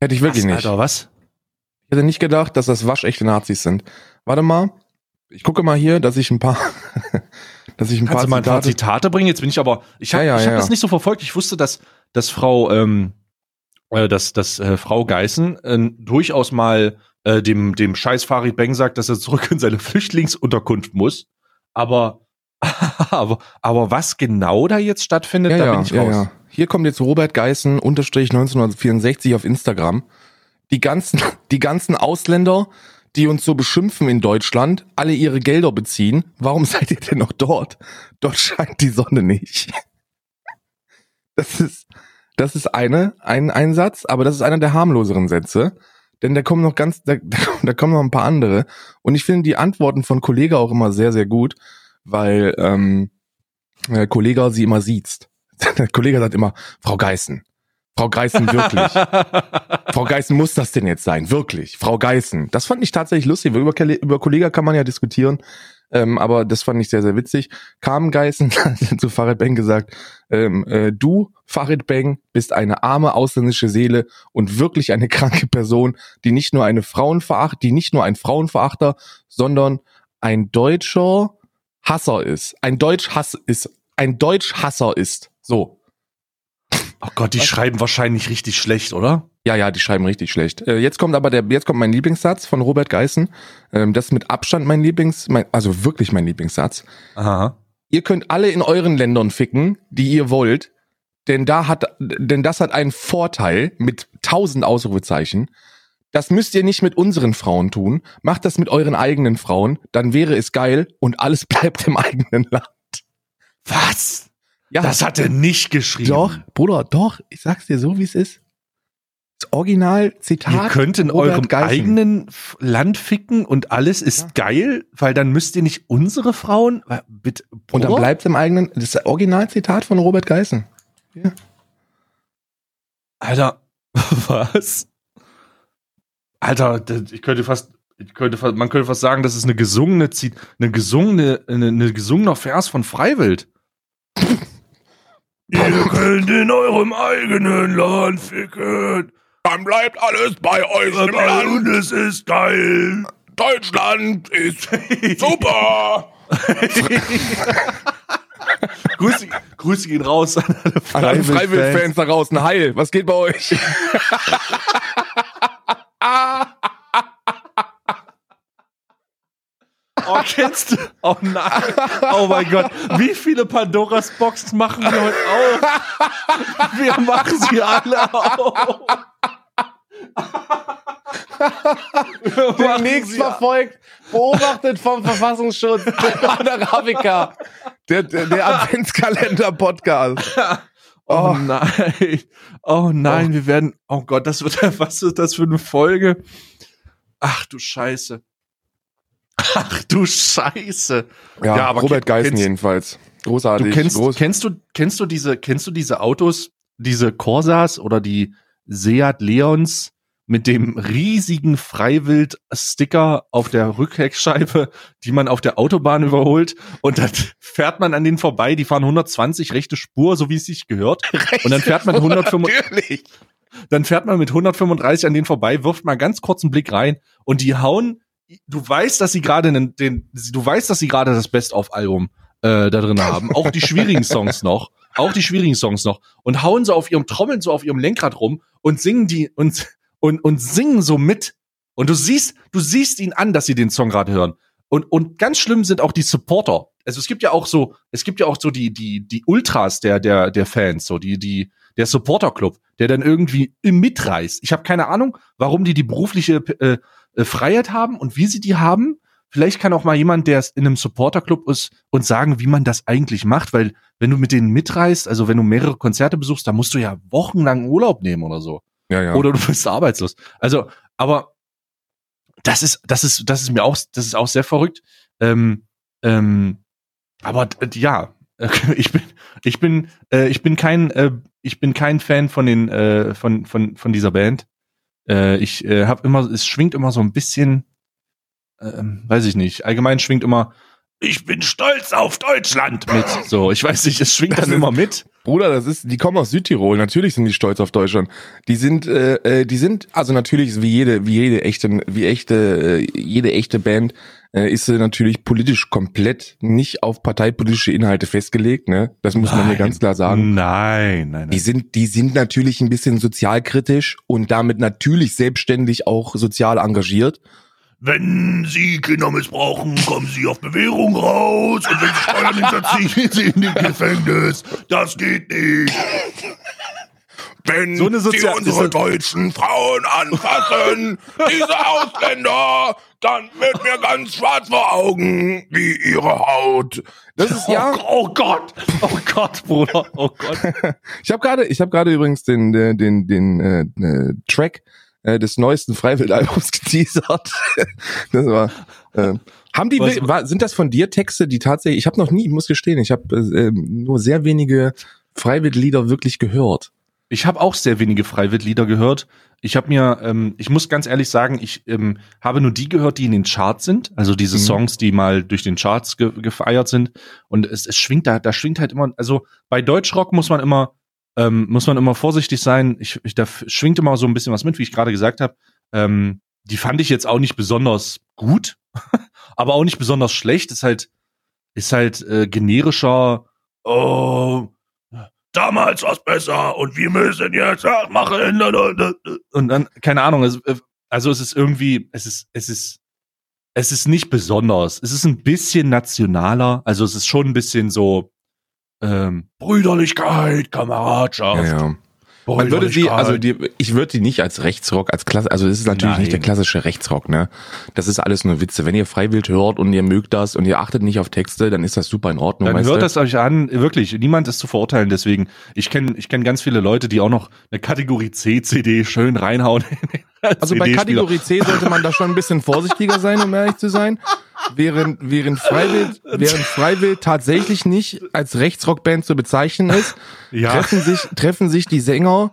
S2: Hätte ich wirklich
S1: was,
S2: nicht.
S1: Alter, was?
S2: Ich hätte nicht gedacht, dass das waschechte Nazis sind. Warte mal. Ich gucke mal hier, dass ich ein paar, dass ich ein
S1: Kannst
S2: paar,
S1: du mal ein paar Zitate bringen. Jetzt bin ich aber, ich habe ja, ja, ich hab ja. das nicht so verfolgt. Ich wusste, dass, dass Frau, ähm, äh, dass, dass äh, Frau Geißen äh, durchaus mal äh, dem, dem Scheiß Farid Beng sagt, dass er zurück in seine Flüchtlingsunterkunft muss. Aber, aber, aber was genau da jetzt stattfindet,
S2: ja,
S1: da bin ich raus.
S2: Ja, ja. Hier kommt jetzt Robert Geißen unterstrich 1964 auf Instagram. Die ganzen, die ganzen Ausländer, die uns so beschimpfen in Deutschland, alle ihre Gelder beziehen. Warum seid ihr denn noch dort? Dort scheint die Sonne nicht. Das ist, das ist eine, ein Einsatz, aber das ist einer der harmloseren Sätze. Denn da kommen noch ganz, da, da kommen noch ein paar andere. Und ich finde die Antworten von Kollege auch immer sehr, sehr gut, weil ähm, der Kollege sie immer sieht. Der Kollege sagt immer, Frau Geißen, Frau Geißen, wirklich. Frau Geißen muss das denn jetzt sein? Wirklich. Frau Geißen. Das fand ich tatsächlich lustig, weil über, über Kollega kann man ja diskutieren. Ähm, aber das fand ich sehr, sehr witzig. Kam Geißen zu Farid Beng gesagt, ähm, äh, du, Farid Beng, bist eine arme ausländische Seele und wirklich eine kranke Person, die nicht nur eine Frauenveracht, die nicht nur ein Frauenverachter, sondern ein deutscher Hasser ist. Ein Deutsch-Hass ist. Ein Deutsch-Hasser ist. So.
S1: Oh Gott, die Was? schreiben wahrscheinlich richtig schlecht, oder?
S2: Ja, ja, die schreiben richtig schlecht. Äh, jetzt kommt aber der, jetzt kommt mein Lieblingssatz von Robert Geißen. Ähm, das ist mit Abstand mein Lieblings, mein, also wirklich mein Lieblingssatz.
S1: Aha.
S2: Ihr könnt alle in euren Ländern ficken, die ihr wollt, denn da hat, denn das hat einen Vorteil mit tausend Ausrufezeichen. Das müsst ihr nicht mit unseren Frauen tun. Macht das mit euren eigenen Frauen, dann wäre es geil und alles bleibt im eigenen Land.
S1: Was? Ja, das hat er nicht geschrieben.
S2: Doch, Bruder, doch. Ich sag's dir so, wie es ist. Das Original-Zitat.
S1: Ihr könnt in
S2: Robert
S1: eurem
S2: Geißen.
S1: eigenen Land ficken und alles ist
S2: Ja.
S1: geil, weil dann müsst ihr nicht unsere Frauen, bitte,
S2: Und dann bleibt im eigenen, das ist das Original-Zitat von Robert Geißen.
S1: Alter, was? Alter, ich könnte fast, ich könnte fast, man könnte fast sagen, das ist eine gesungene, eine gesungene, eine, eine gesungener Vers von Freiwild. Ihr könnt in eurem eigenen Land ficken.
S2: Dann bleibt alles bei euch
S1: Und es ist geil.
S2: Deutschland ist super.
S1: Grüße, Grüße gehen raus an alle
S2: An alle
S1: Freiwild-Fans.
S2: Freiwild-Fans da draußen, heil, was geht bei euch?
S1: Oh, kennst du? Oh nein. Oh mein Gott. Wie viele Pandoras Boxen machen wir heute auf? Wir machen sie alle auf.
S2: Demnächst verfolgt, beobachtet vom Verfassungsschutz Arabica. Der, der, der Adventskalender-Podcast.
S1: Oh nein. Oh nein, wir werden. Oh Gott, das wird. Was ist das für eine Folge? Ach du Scheiße. Ach du Scheiße.
S2: Ja,
S1: Ja, aber
S2: Robert Geißen
S1: kennst-
S2: jedenfalls. Großartig.
S1: Du kennst,
S2: Groß
S1: kennst du, kennst du diese, kennst du diese Autos, diese Corsas oder die Seat Leons mit dem riesigen Freiwild-Sticker auf der Rückheckscheibe, die man auf der Autobahn überholt und dann fährt man an denen vorbei, die fahren 120 rechte Spur, so wie es sich gehört. Und dann fährt man 135
S2: Natürlich.
S1: dann fährt man mit 135 an denen vorbei, wirft mal ganz kurz einen Blick rein und die hauen, du weißt, dass sie gerade den, den, du weißt, dass sie gerade das Best-of-Album äh, da drin haben, auch die schwierigen Songs noch, auch die schwierigen Songs noch und hauen so auf ihrem Trommeln so auf ihrem Lenkrad rum und singen die und und und singen so mit und du siehst, du siehst ihn an, dass sie den Song gerade hören. Und, und ganz schlimm sind auch die Supporter. Also es gibt ja auch so, es gibt ja auch so die, die, die Ultras der, der, der Fans, so die, die, der Supporter-Club, der dann irgendwie mitreißt. Ich habe keine Ahnung, warum die die berufliche äh, äh, Freiheit haben und wie sie die haben. Vielleicht kann auch mal jemand, der in einem Supporter-Club ist, uns sagen, wie man das eigentlich macht, weil wenn du mit denen mitreist, also wenn du mehrere Konzerte besuchst, dann musst du ja wochenlang Urlaub nehmen oder so.
S2: Ja, ja.
S1: Oder du bist arbeitslos. Also, aber das ist, das ist, das ist mir auch, das ist auch sehr verrückt. Ähm, ähm, aber d- ja, ich bin, ich bin, äh, ich bin kein, äh, ich bin kein Fan von den, äh, von, von, von dieser Band. Äh, ich äh, habe immer, es schwingt immer so ein bisschen, ähm, weiß ich nicht. Allgemein schwingt immer, ich bin stolz auf Deutschland mit. So, ich weiß nicht, es schwingt
S2: Das
S1: dann
S2: ist-
S1: immer mit.
S2: Bruder, das ist, die kommen aus Südtirol. Natürlich sind die stolz auf Deutschland. Die sind, äh, äh, die sind, also natürlich wie jede, wie jede echte, wie echte, äh, jede echte Band äh, ist sie natürlich politisch komplett nicht auf parteipolitische Inhalte festgelegt. Ne, das muss man hier
S1: Nein.
S2: ganz klar sagen.
S1: Nein, nein,
S2: Die
S1: nein.
S2: sind, die sind natürlich ein bisschen sozialkritisch und damit natürlich selbstständig auch sozial engagiert.
S1: Wenn Sie Kinder missbrauchen, kommen Sie auf Bewährung raus. Und wenn Sie Steuern hinterziehen, gehen Sie in den Gefängnis. Das geht nicht.
S2: Wenn
S1: So eine
S2: sie
S1: Sozial-
S2: unsere
S1: diese-
S2: deutschen Frauen anfassen, diese Ausländer, dann wird mir ganz schwarz vor Augen wie ihre Haut. Das ist ja.
S1: Oh, oh Gott. Oh Gott, Bruder. Oh Gott.
S2: Ich habe gerade, ich habe gerade übrigens den den den, den äh, äh, Track äh, des neuesten Freiwild-Albums geteasert. das war. Äh, haben die
S1: Was-
S2: war, sind das von dir Texte, die tatsächlich? Ich habe noch nie, ich muss gestehen, ich habe äh, nur sehr wenige Freiwild-Lieder wirklich gehört.
S1: Ich habe auch sehr wenige Freiwild-Lieder gehört. Ich habe mir, ähm, ich muss ganz ehrlich sagen, ich ähm, habe nur die gehört, die in den Charts sind. Also diese
S2: Mhm.
S1: Songs, die mal durch den Charts ge gefeiert sind. Und es, es schwingt da, da schwingt halt immer, also bei Deutschrock muss man immer, ähm, muss man immer vorsichtig sein. Ich, ich, da schwingt immer so ein bisschen was mit, wie ich gerade gesagt habe. Ähm, die fand ich jetzt auch nicht besonders gut, aber auch nicht besonders schlecht. Ist halt, ist halt äh, generischer, oh, damals war's besser und wir müssen jetzt was machen. Und dann, keine Ahnung, es, äh, also es ist irgendwie, es ist, es ist, es ist nicht besonders. Es ist ein bisschen nationaler, also es ist schon ein bisschen so ähm, Brüderlichkeit, Kameradschaft.
S2: Ja, ja. Man würde sie, also die, ich würde die nicht als Rechtsrock, als Klasse, also das ist natürlich
S1: Nein.
S2: nicht der klassische Rechtsrock, ne? Das ist alles nur Witze. Wenn ihr Freiwild hört und ihr mögt das und ihr achtet nicht auf Texte, dann ist das super in Ordnung.
S1: Dann hört
S2: du?
S1: das euch an, wirklich, niemand ist zu verurteilen, deswegen, ich kenne ich kenn ganz viele Leute, die auch noch eine Kategorie C CD schön reinhauen.
S2: Also bei Kategorie C sollte man da schon ein bisschen vorsichtiger sein, um ehrlich zu sein. Während, während Freiwild, während Freiwild tatsächlich nicht als Rechtsrockband zu bezeichnen ist,
S1: Ja.
S2: treffen sich, treffen sich die Sänger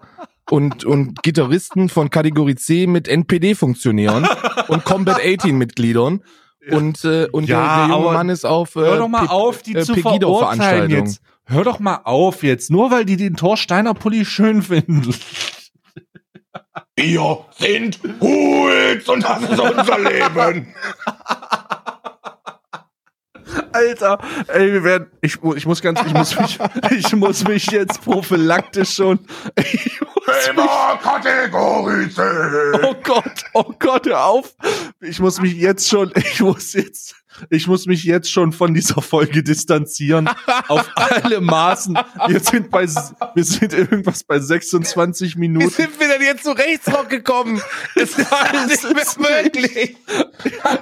S2: und, und Gitarristen von Kategorie C mit NPD-Funktionären und Combat 18 Mitgliedern. Und, äh, und
S1: Ja,
S2: der, der junge Mann ist auf, äh,
S1: Hör doch mal
S2: Pe-
S1: auf, die
S2: äh,
S1: zu verurteilen jetzt. Hör doch mal auf jetzt, nur weil die den Thorsteiner Pulli schön finden.
S2: Wir sind Hools und das ist unser Leben.
S1: Alter, ey, wir werden, ich, ich muss ganz, ich muss mich, ich muss mich jetzt prophylaktisch schon, ich muss mich, oh Gott, oh Gott, hör auf. Ich muss mich jetzt schon, ich muss jetzt, ich muss mich jetzt schon von dieser Folge distanzieren. auf alle Maßen. Wir sind bei, wir sind irgendwas bei 26
S2: Wie
S1: Minuten.
S2: sind wir denn jetzt zu Rechtsrock gekommen? Das war nicht mehr
S1: ist
S2: möglich.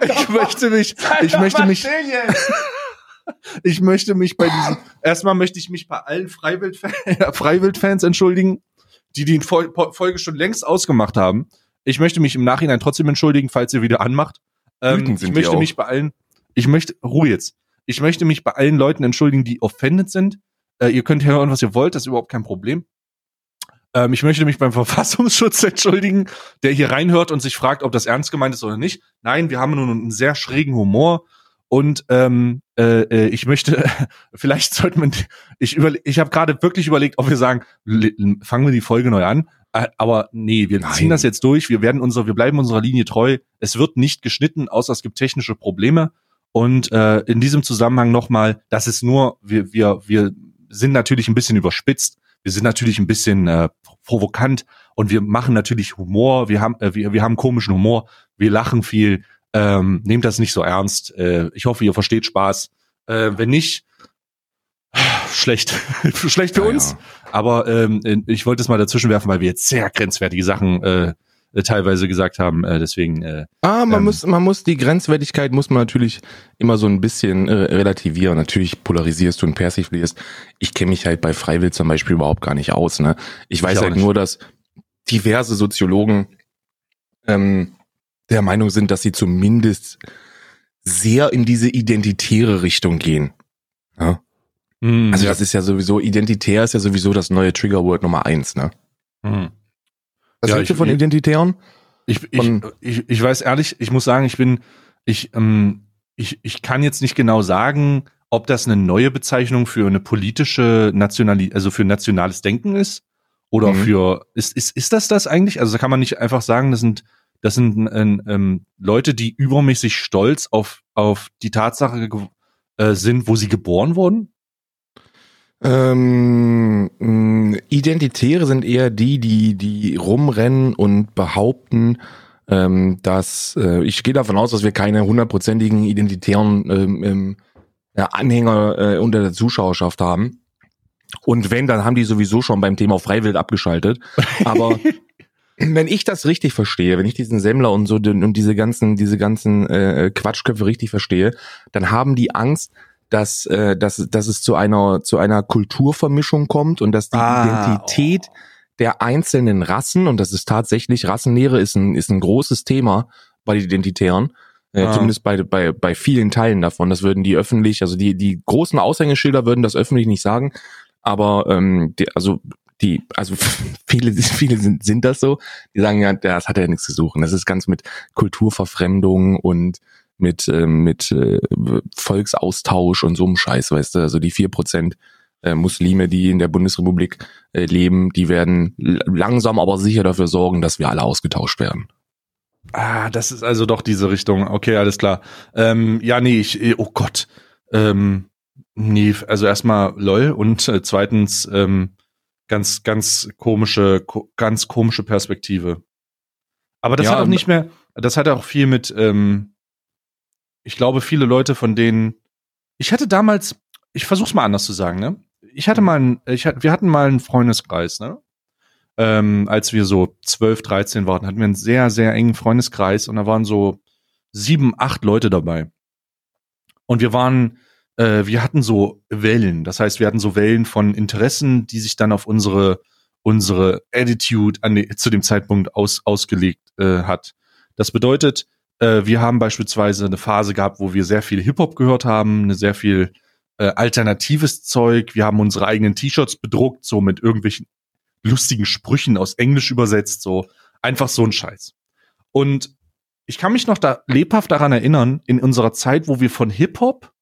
S1: Ich möchte mich, ich möchte mich, ich möchte mich bei diesen, erstmal möchte ich mich bei allen Freiwild-Fans Freiwild entschuldigen, die die Fol Folge schon längst ausgemacht haben. Ich möchte mich im Nachhinein trotzdem entschuldigen, falls ihr wieder anmacht. Ähm, ich möchte mich bei allen, ich möchte, Ruhe jetzt. Ich möchte mich bei allen Leuten entschuldigen, die offended sind. Äh, ihr könnt hören, was ihr wollt, das ist überhaupt kein Problem. Ähm, ich möchte mich beim Verfassungsschutz entschuldigen, der hier reinhört und sich fragt, ob das ernst gemeint ist oder nicht. Nein, wir haben nun einen sehr schrägen Humor und ähm, äh, äh, ich möchte, vielleicht sollte man, ich über, ich habe gerade wirklich überlegt, ob wir sagen, fangen wir die Folge neu an. Äh, Aber nee, wir
S2: Nein.
S1: ziehen das jetzt durch. Wir werden unser, wir bleiben unserer Linie treu. Es wird nicht geschnitten, außer es gibt technische Probleme. Und äh, in diesem Zusammenhang nochmal, das ist nur, wir, wir, wir sind natürlich ein bisschen überspitzt. Wir sind natürlich ein bisschen äh, provokant und wir machen natürlich Humor. Wir haben, äh, wir, wir haben komischen Humor. Wir lachen viel. Ähm, nehmt das nicht so ernst. Äh, ich hoffe, ihr versteht Spaß. Äh, wenn nicht, schlecht, schlecht für
S2: Ja,
S1: uns.
S2: ja.
S1: Aber ähm, ich wollte es mal dazwischen werfen, weil wir jetzt sehr grenzwertige Sachen äh, äh, teilweise gesagt haben. Äh, deswegen, äh,
S2: Ah, man
S1: Ähm.
S2: muss, man muss die Grenzwertigkeit muss man natürlich immer so ein bisschen äh, relativieren. Natürlich polarisierst du und persiflierst. Ich kenne mich halt bei Freiwill zum Beispiel überhaupt gar nicht aus. Ne? Ich weiß
S1: auch
S2: halt
S1: nicht.
S2: nur, dass diverse Soziologen ähm, der Meinung sind, dass sie zumindest sehr in diese identitäre Richtung gehen. Ja?
S1: mh,
S2: Also
S1: ja.
S2: das ist ja sowieso, identitär ist ja sowieso das neue Triggerword Nummer eins. Ne?
S1: mh.
S2: Was
S1: Ja,
S2: hältst du
S1: ich-
S2: von Identitären?
S1: Ich, ich,
S2: Von-
S1: ich, ich weiß ehrlich, ich muss sagen, ich bin, ich, ähm, ich, ich kann jetzt nicht genau sagen, ob das eine neue Bezeichnung für eine politische Nationali also für nationales Denken ist oder
S2: Mhm.
S1: für ist, ist ist das das eigentlich? Also kann man nicht einfach sagen, das sind das sind ähm, ähm, Leute, die übermäßig stolz auf auf die Tatsache äh, sind, wo sie geboren wurden?
S2: Ähm, Identitäre sind eher die, die, die rumrennen und behaupten, ähm, dass äh, ich gehe davon aus, dass wir keine hundertprozentigen identitären ähm, ähm, Anhänger äh, unter der Zuschauerschaft haben. Und wenn, dann haben die sowieso schon beim Thema Freiwild abgeschaltet. Aber wenn ich das richtig verstehe, wenn ich diesen Semmler und so und diese ganzen, diese ganzen äh, Quatschköpfe richtig verstehe, dann haben die Angst, dass, äh, dass, dass es zu einer, zu einer Kulturvermischung kommt und dass die
S1: Ah,
S2: Identität der einzelnen Rassen, und das ist tatsächlich, Rassenlehre ist ein, ist ein großes Thema bei den Identitären, äh,
S1: Ah.
S2: zumindest bei, bei, bei vielen Teilen davon. Das würden die öffentlich, also die, die großen Aushängeschilder würden das öffentlich nicht sagen, aber ähm, die, also die, also viele, viele sind, sind das so, die sagen ja, das hat ja nichts zu suchen. Das ist ganz mit Kulturverfremdung und mit, ähm, mit äh, Volksaustausch und so einem Scheiß, weißt du, also die vier Prozent äh, Muslime, die in der Bundesrepublik äh, leben, die werden langsam aber sicher dafür sorgen, dass wir alle ausgetauscht werden.
S1: Ah, das ist also doch diese Richtung. Okay, alles klar. Ähm, ja, nee, ich, eh, oh Gott. Ähm, nee, also erstmal lol und äh, zweitens ähm, ganz, ganz komische, ko ganz komische Perspektive. Aber das
S2: Ja,
S1: hat auch
S2: und-
S1: nicht mehr, das hat auch viel mit, ähm, ich glaube, viele Leute, von denen, ich hatte damals, ich versuch's mal anders zu sagen, ne? Ich hatte mal, einen, ich hatte, wir hatten mal einen Freundeskreis, ne? ähm, als wir so 12, 13 waren, hatten wir einen sehr, sehr engen Freundeskreis und da waren so sieben, acht Leute dabei. Und wir waren, äh, wir hatten so Wellen. Das heißt, wir hatten so Wellen von Interessen, die sich dann auf unsere, unsere Attitude an die, zu dem Zeitpunkt aus, ausgelegt äh, hat. Das bedeutet, äh, wir haben beispielsweise eine Phase gehabt, wo wir sehr viel Hip-Hop gehört haben, eine sehr viel äh, alternatives Zeug. Wir haben unsere eigenen T-Shirts bedruckt, so mit irgendwelchen lustigen Sprüchen aus Englisch übersetzt, so einfach so ein Scheiß. Und ich kann mich noch da lebhaft daran erinnern, in unserer Zeit, wo wir von Hip-Hop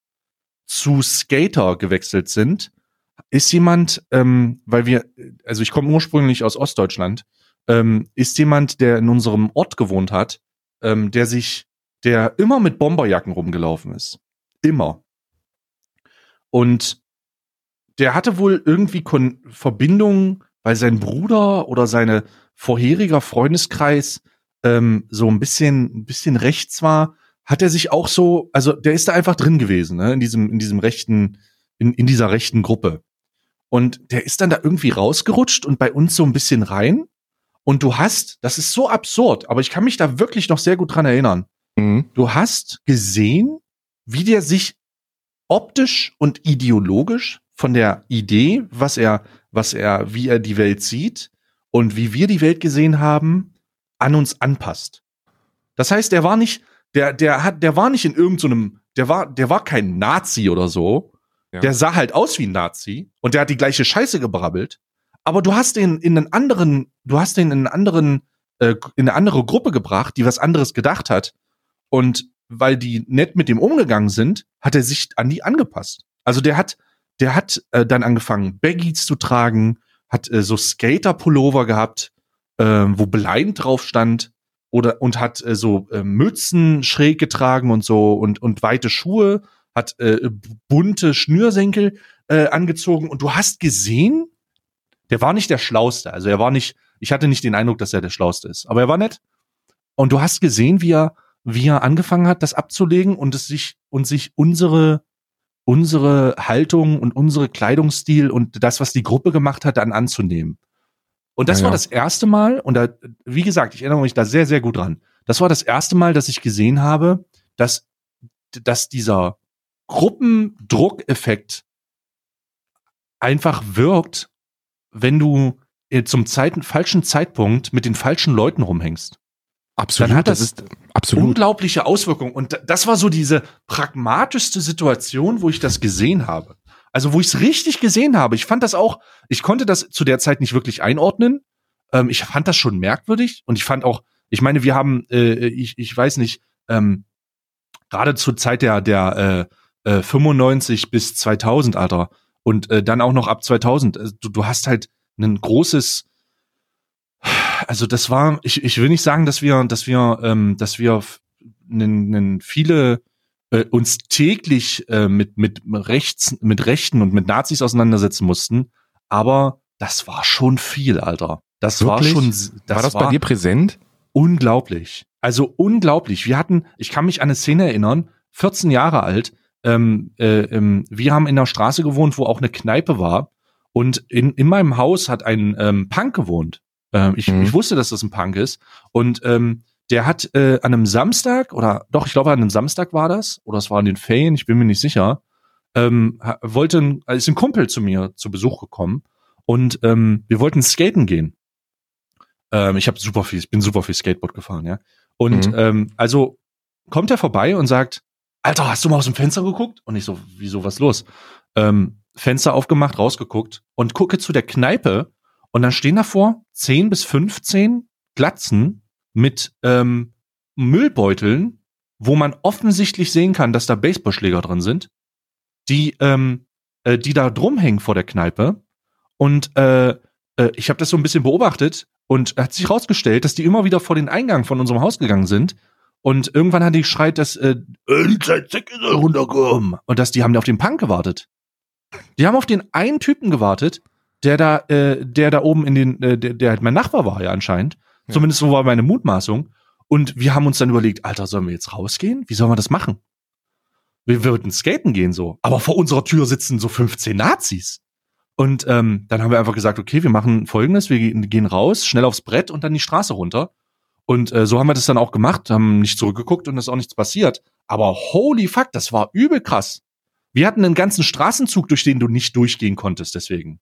S1: zu Skater gewechselt sind, ist jemand, ähm, weil wir, also ich komme ursprünglich aus Ostdeutschland, ähm, ist jemand, der in unserem Ort gewohnt hat, ähm, der sich, der immer mit Bomberjacken rumgelaufen ist. Immer. Und der hatte wohl irgendwie Kon Verbindungen, weil sein Bruder oder seine vorheriger Freundeskreis ähm, so ein bisschen, ein bisschen rechts war, hat er sich auch so, also der ist da einfach drin gewesen, ne, in diesem, in diesem rechten, in, in dieser rechten Gruppe. Und der ist dann da irgendwie rausgerutscht und bei uns so ein bisschen rein. Und du hast, das ist so absurd, aber ich kann mich da wirklich noch sehr gut dran erinnern. Mhm. Du hast gesehen, wie der sich optisch und ideologisch von der Idee, was er, was er, wie er die Welt sieht und wie wir die Welt gesehen haben, an uns anpasst. Das heißt, der war nicht, der, der hat, der war nicht in irgendeinem, so der war, der war kein Nazi oder so. Ja. Der sah halt aus wie ein Nazi und der hat die gleiche Scheiße gebrabbelt. Aber du hast den in einen anderen, du hast den in einen anderen, äh, in eine andere Gruppe gebracht, die was anderes gedacht hat. Und weil die nett mit dem umgegangen sind, hat er sich an die angepasst. Also der hat, der hat äh, dann angefangen, Baggies zu tragen, hat äh, so Skater-Pullover gehabt, äh, wo Blind drauf stand oder und hat äh, so äh, Mützen schräg getragen und so und und weite Schuhe, hat äh, bunte Schnürsenkel äh, angezogen und du hast gesehen, der war nicht der schlauste, also er war nicht, ich hatte nicht den Eindruck, dass er der schlauste ist, aber er war nett und du hast gesehen, wie er wie er angefangen hat, das abzulegen und es sich und sich unsere unsere Haltung und unsere Kleidungsstil und das, was die Gruppe gemacht hat, dann anzunehmen. Und das ja, war das erste Mal, und da, wie gesagt, ich erinnere mich da sehr, sehr gut dran. Das war das erste Mal, dass ich gesehen habe, dass, dass dieser Gruppendruckeffekt einfach wirkt, wenn du äh, zum Zeit, falschen Zeitpunkt mit den falschen Leuten rumhängst.
S2: Absolut.
S1: Dann hat das, das absolut. unglaubliche Auswirkungen. Und das war so diese pragmatischste Situation, wo ich das gesehen habe. Also wo ich es richtig gesehen habe. Ich fand das auch, ich konnte das zu der Zeit nicht wirklich einordnen. Ähm, ich fand das schon merkwürdig und ich fand auch, ich meine, wir haben, äh, ich, ich weiß nicht, ähm, gerade zur Zeit der, der äh, äh, 95 bis 2000, Alter, und äh, dann auch noch ab 2000, äh, du, du hast halt ein großes, also das war, ich, ich will nicht sagen, dass wir, dass wir, ähm, dass wir einen, viele äh, uns täglich äh, mit, mit rechts, mit Rechten und mit Nazis auseinandersetzen mussten. Aber das war schon viel, Alter. Das Wirklich? war schon, das
S2: war das war bei dir präsent?
S1: Unglaublich. Also unglaublich. Wir hatten, ich kann mich an eine Szene erinnern, 14 Jahre alt, ähm, äh, ähm, wir haben in der Straße gewohnt, wo auch eine Kneipe war. Und in, in meinem Haus hat ein ähm, Punk gewohnt. Ähm, ich, mhm. ich wusste, dass das ein Punk ist. Und ähm, der hat äh, an einem Samstag, oder doch, ich glaube, an einem Samstag war das, oder es war in den Ferien, ich bin mir nicht sicher, ähm, wollte, ein, also ist ein Kumpel zu mir zu Besuch gekommen und ähm, wir wollten skaten gehen. Ähm, ich habe super viel, ich bin super viel Skateboard gefahren, ja. Und mhm. ähm, also kommt er vorbei und sagt, Alter, hast du mal aus dem Fenster geguckt? Und ich so, wieso, was los? Ähm, Fenster aufgemacht, rausgeguckt und gucke zu der Kneipe und dann stehen davor 10 bis 15 Glatzen mit ähm, Müllbeuteln, wo man offensichtlich sehen kann, dass da Baseballschläger drin sind, die, ähm, äh, die da drum hängen vor der Kneipe. Und äh, äh, ich habe das so ein bisschen beobachtet und hat sich rausgestellt, dass die immer wieder vor den Eingang von unserem Haus gegangen sind. Und irgendwann hat die geschreit, dass äh, äh die Zeit soll runterkommen. Und dass die haben auf den Punk gewartet. Die haben auf den einen Typen gewartet, der da, äh, der da oben in den, äh, der, der halt mein Nachbar war ja anscheinend. Ja. Zumindest so war meine Mutmaßung. Und wir haben uns dann überlegt, Alter, sollen wir jetzt rausgehen? Wie sollen wir das machen? Wir würden skaten gehen so. Aber vor unserer Tür sitzen so 15 Nazis. Und ähm, dann haben wir einfach gesagt, okay, wir machen folgendes, wir gehen raus, schnell aufs Brett und dann die Straße runter. Und äh, so haben wir das dann auch gemacht, haben nicht zurückgeguckt und ist auch nichts passiert. Aber holy fuck, das war übel krass. Wir hatten einen ganzen Straßenzug, durch den du nicht durchgehen konntest, deswegen.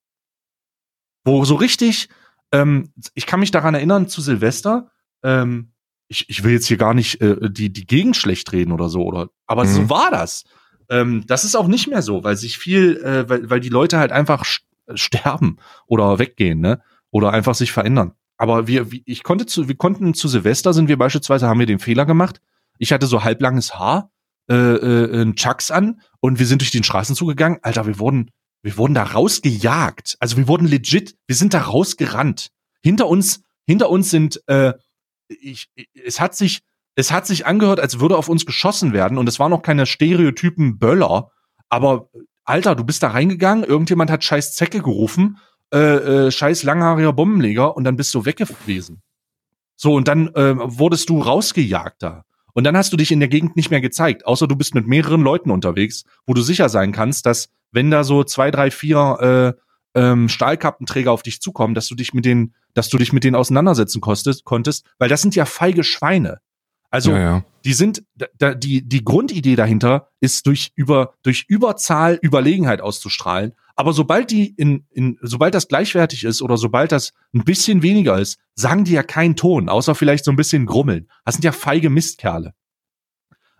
S1: Wo so richtig, ähm, ich kann mich daran erinnern, zu Silvester, ähm, ich, ich will jetzt hier gar nicht äh, die, die Gegend schlecht reden oder so, oder aber mhm. so war das. Ähm, das ist auch nicht mehr so, weil sich viel, äh, weil, weil die Leute halt einfach sterben oder weggehen, ne? Oder einfach sich verändern. Aber wir, ich konnte zu, wir konnten zu Silvester sind wir beispielsweise, haben wir den Fehler gemacht. Ich hatte so halblanges Haar, äh, äh, Chucks an und wir sind durch den Straßenzug gegangen. Alter, wir wurden, wir wurden da rausgejagt. Also wir wurden legit, wir sind da rausgerannt. Hinter uns, hinter uns sind, äh, ich, es hat sich, es hat sich angehört, als würde auf uns geschossen werden und es waren noch keine Stereotypen Böller, aber Alter, du bist da reingegangen, irgendjemand hat scheiß Zecke gerufen, äh, äh, scheiß langhaariger Bombenleger und dann bist du weg gewesen. So, und dann äh, wurdest du rausgejagt da. Und dann hast du dich in der Gegend nicht mehr gezeigt, außer du bist mit mehreren Leuten unterwegs, wo du sicher sein kannst, dass wenn da so zwei, drei, vier äh, ähm, Stahlkappenträger auf dich zukommen, dass du dich mit denen, dass du dich mit denen auseinandersetzen konntest, konntest, weil das sind ja feige Schweine. Also ja, ja. die sind da, die die Grundidee dahinter ist durch über durch Überzahl Überlegenheit auszustrahlen. Aber sobald die in, in sobald das gleichwertig ist oder sobald das ein bisschen weniger ist, sagen die ja keinen Ton, außer vielleicht so ein bisschen grummeln. Das sind ja feige Mistkerle.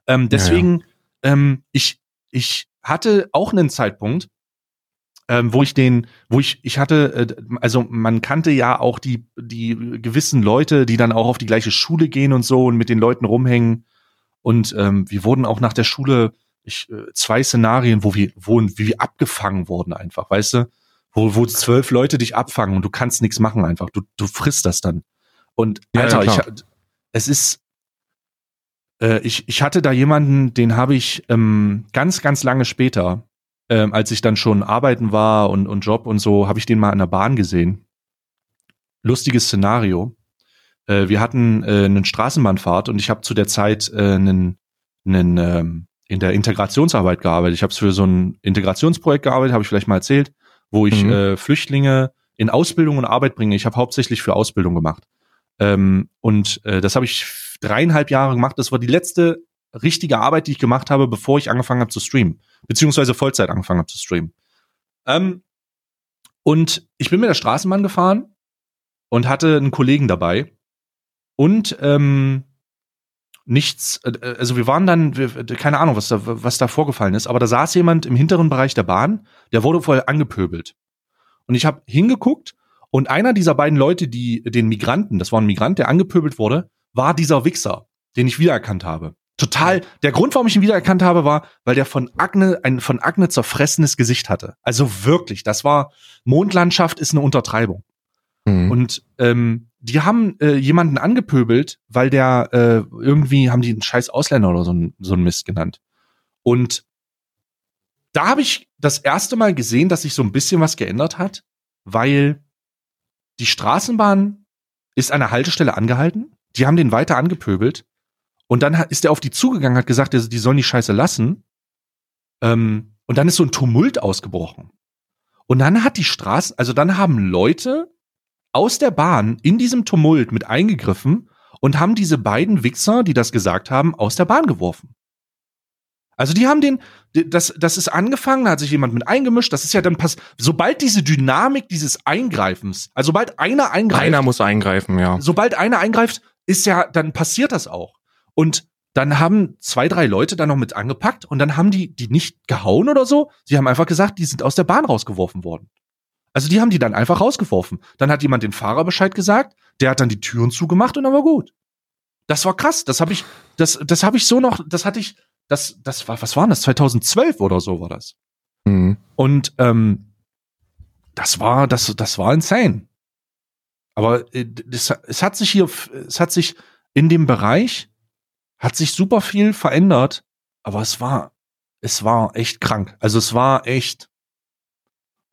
S1: Ähm, deswegen ja, ähm, ich ich hatte auch einen Zeitpunkt, ähm, wo ich den, wo ich, ich hatte, äh, also man kannte ja auch die, die gewissen Leute, die dann auch auf die gleiche Schule gehen und so und mit den Leuten rumhängen. Und ähm, wir wurden auch nach der Schule ich, äh, zwei Szenarien, wo wir, wo wie wir abgefangen wurden einfach, weißt du? Wo, wo zwölf Leute dich abfangen und du kannst nichts machen einfach. Du, du frisst das dann. Und ja, Alter, ja, ich, es ist, äh, ich, ich hatte da jemanden, den habe ich ähm, ganz, ganz lange später, ähm, als ich dann schon arbeiten war und, und Job und so, habe ich den mal in der Bahn gesehen. Lustiges Szenario. Äh, wir hatten äh, einen Straßenbahnfahrt und ich habe zu der Zeit äh, einen, einen ähm, in der Integrationsarbeit gearbeitet. Ich habe für so ein Integrationsprojekt gearbeitet, habe ich vielleicht mal erzählt, wo ich mhm. äh, Flüchtlinge in Ausbildung und Arbeit bringe. Ich habe hauptsächlich für Ausbildung gemacht. Ähm, und äh, das habe ich dreieinhalb Jahre gemacht. Das war die letzte richtige Arbeit, die ich gemacht habe, bevor ich angefangen habe zu streamen beziehungsweise Vollzeit angefangen habe zu streamen. Ähm, und ich bin mit der Straßenbahn gefahren und hatte einen Kollegen dabei und ähm, nichts, äh, also wir waren dann, wir, keine Ahnung, was da, was da vorgefallen ist, aber da saß jemand im hinteren Bereich der Bahn, der wurde vorher angepöbelt. Und ich habe hingeguckt und einer dieser beiden Leute, die den Migranten, das war ein Migrant, der angepöbelt wurde, war dieser Wichser, den ich wiedererkannt habe total, der Grund, warum ich ihn wiedererkannt habe, war, weil der von Agne, ein von Agne zerfressenes Gesicht hatte. Also wirklich, das war, Mondlandschaft ist eine Untertreibung. Mhm. Und ähm, die haben äh, jemanden angepöbelt, weil der äh, irgendwie, haben die einen scheiß Ausländer oder so so ein Mist genannt. Und da habe ich das erste Mal gesehen, dass sich so ein bisschen was geändert hat, weil die Straßenbahn ist an der Haltestelle angehalten. Die haben den weiter angepöbelt und dann ist er auf die zugegangen, hat gesagt, die sollen die Scheiße lassen. Ähm, und dann ist so ein Tumult ausgebrochen. Und dann hat die Straße, also dann haben Leute aus der Bahn in diesem Tumult mit eingegriffen und haben diese beiden Wichser, die das gesagt haben, aus der Bahn geworfen. Also die haben den, das, das ist angefangen, da hat sich jemand mit eingemischt, das ist ja dann pass, sobald diese Dynamik dieses Eingreifens, also sobald einer eingreift.
S2: Einer muss eingreifen, ja.
S1: Sobald einer eingreift, ist ja, dann passiert das auch. Und dann haben zwei, drei Leute da noch mit angepackt und dann haben die die nicht gehauen oder so. Sie haben einfach gesagt, die sind aus der Bahn rausgeworfen worden. Also die haben die dann einfach rausgeworfen. Dann hat jemand den Fahrer Bescheid gesagt, der hat dann die Türen zugemacht und dann war gut. Das war krass. Das habe ich, das, das habe ich so noch, das hatte ich, das, das war, was war das? 2012 oder so war das. Mhm. Und ähm, das war, das, das war insane. Aber äh, das, es hat sich hier, es hat sich in dem Bereich hat sich super viel verändert, aber es war, es war echt krank. Also es war echt,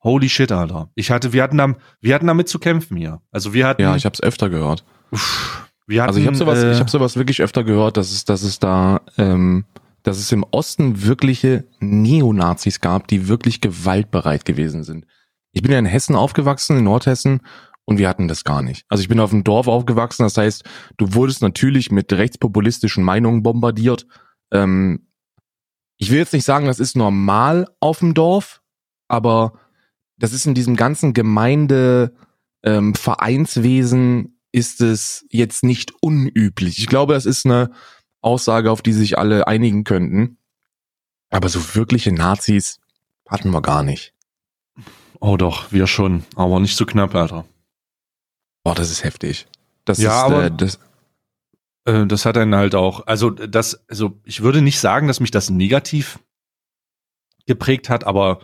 S1: holy shit, Alter. Ich hatte, wir hatten, da, wir hatten damit zu kämpfen hier. Also wir hatten.
S2: Ja, ich habe es öfter gehört. Uff, wir hatten, also ich habe sowas, äh, ich habe sowas wirklich öfter gehört, dass es, dass es da, ähm, dass es im Osten wirkliche Neonazis gab, die wirklich gewaltbereit gewesen sind Ich bin ja in Hessen aufgewachsen, in Nordhessen, und wir hatten das gar nicht. Also ich bin auf dem Dorf aufgewachsen, das heißt, du wurdest natürlich mit rechtspopulistischen Meinungen bombardiert. Ähm, ich will jetzt nicht sagen, das ist normal auf dem Dorf, aber das ist in diesem ganzen Gemeinde ähm, Vereinswesen ist es jetzt nicht unüblich. Ich glaube, das ist eine Aussage, auf die sich alle einigen könnten. Aber so wirkliche Nazis hatten wir gar nicht.
S1: Oh doch, wir schon, aber nicht so knapp, Alter.
S2: Boah, das ist heftig. Das
S1: Ja,
S2: ist,
S1: aber-
S2: äh, das,
S1: Äh, das hat dann halt auch, also das, also ich würde nicht sagen, dass mich das negativ geprägt hat, aber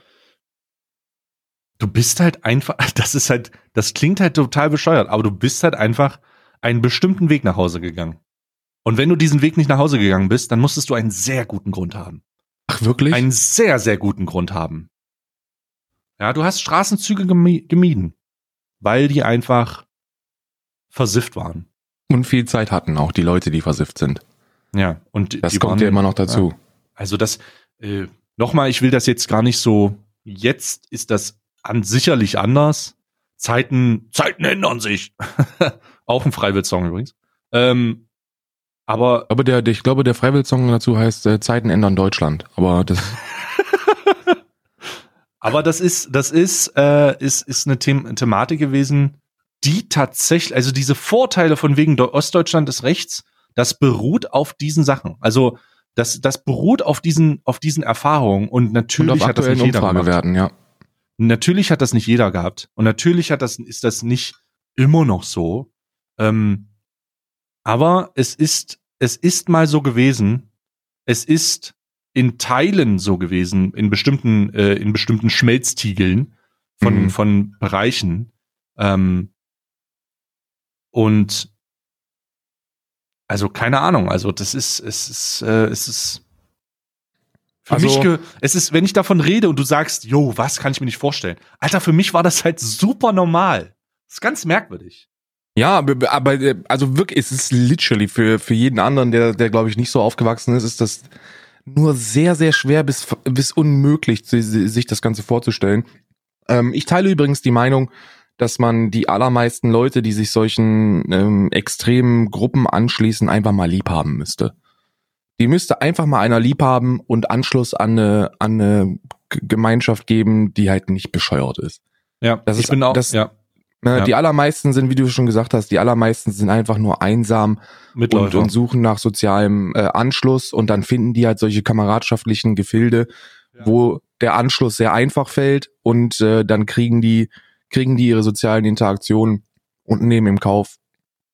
S1: du bist halt einfach, das ist halt, das klingt halt total bescheuert, aber du bist halt einfach einen bestimmten Weg nach Hause gegangen. Und wenn du diesen Weg nicht nach Hause gegangen bist, dann musstest du einen sehr guten Grund haben.
S2: ach wirklich?
S1: Einen sehr, sehr guten Grund haben. Ja, du hast Straßenzüge gemi gemieden, weil die einfach versifft waren.
S2: und viel Zeit hatten auch die Leute, die versifft sind.
S1: Ja, und
S2: Das kommt
S1: waren,
S2: ja immer noch dazu.
S1: Also das, äh, nochmal, ich will das jetzt gar nicht so, jetzt ist das an sicherlich anders. Zeiten, Zeiten ändern sich. Auch ein Freiwild-Song übrigens. Ähm, aber
S2: Aber der, der, ich glaube, der Freiwill-Song dazu heißt äh, Zeiten ändern Deutschland. Aber das,
S1: Aber das ist, das ist, äh, ist, ist eine The Thematik gewesen, die tatsächlich, also diese Vorteile von wegen Deu- Ostdeutschland ist rechts, das beruht auf diesen Sachen. Also das, das beruht auf diesen, auf diesen Erfahrungen und
S2: und
S1: natürlich
S2: auf
S1: hat das nicht jeder gemacht.
S2: Umfragewerten, ja.
S1: Natürlich hat das nicht jeder gehabt und natürlich hat das, ist das nicht immer noch so. Ähm, aber es ist, es ist mal so gewesen. Es ist in Teilen so gewesen, in bestimmten, äh, in bestimmten Schmelztiegeln von,
S2: Mhm.
S1: von Bereichen. Ähm, und also keine Ahnung, also das ist, es ist, äh, es ist für
S2: Also-
S1: mich, es ist, wenn ich davon rede und du sagst, jo, was kann ich mir nicht vorstellen? Alter, für mich war das halt super normal. Das ist ganz merkwürdig.
S2: Ja, aber, äh, also wirklich, es ist literally für, für jeden anderen, der, der glaube ich nicht so aufgewachsen ist, ist das nur sehr, sehr schwer bis, bis unmöglich, si- si- sich das Ganze vorzustellen. Ähm, ich teile übrigens die Meinung, dass man die allermeisten Leute, die sich solchen ähm, extremen Gruppen anschließen, einfach mal lieb haben müsste. Die müsste einfach mal einer lieb haben und Anschluss an eine, an eine Gemeinschaft geben, die halt nicht bescheuert ist.
S1: Ja,
S2: Das
S1: ich
S2: ist-
S1: bin auch,
S2: das-
S1: ja,
S2: Ne,
S1: Ja.
S2: Die allermeisten sind, wie du schon gesagt hast, die allermeisten sind einfach nur einsam und,
S1: Mitläufer.
S2: und suchen nach sozialem äh, Anschluss und dann finden die halt solche kameradschaftlichen Gefilde,
S1: Ja.
S2: wo der Anschluss sehr einfach fällt und äh, dann kriegen die kriegen die ihre sozialen Interaktionen und nehmen im Kauf,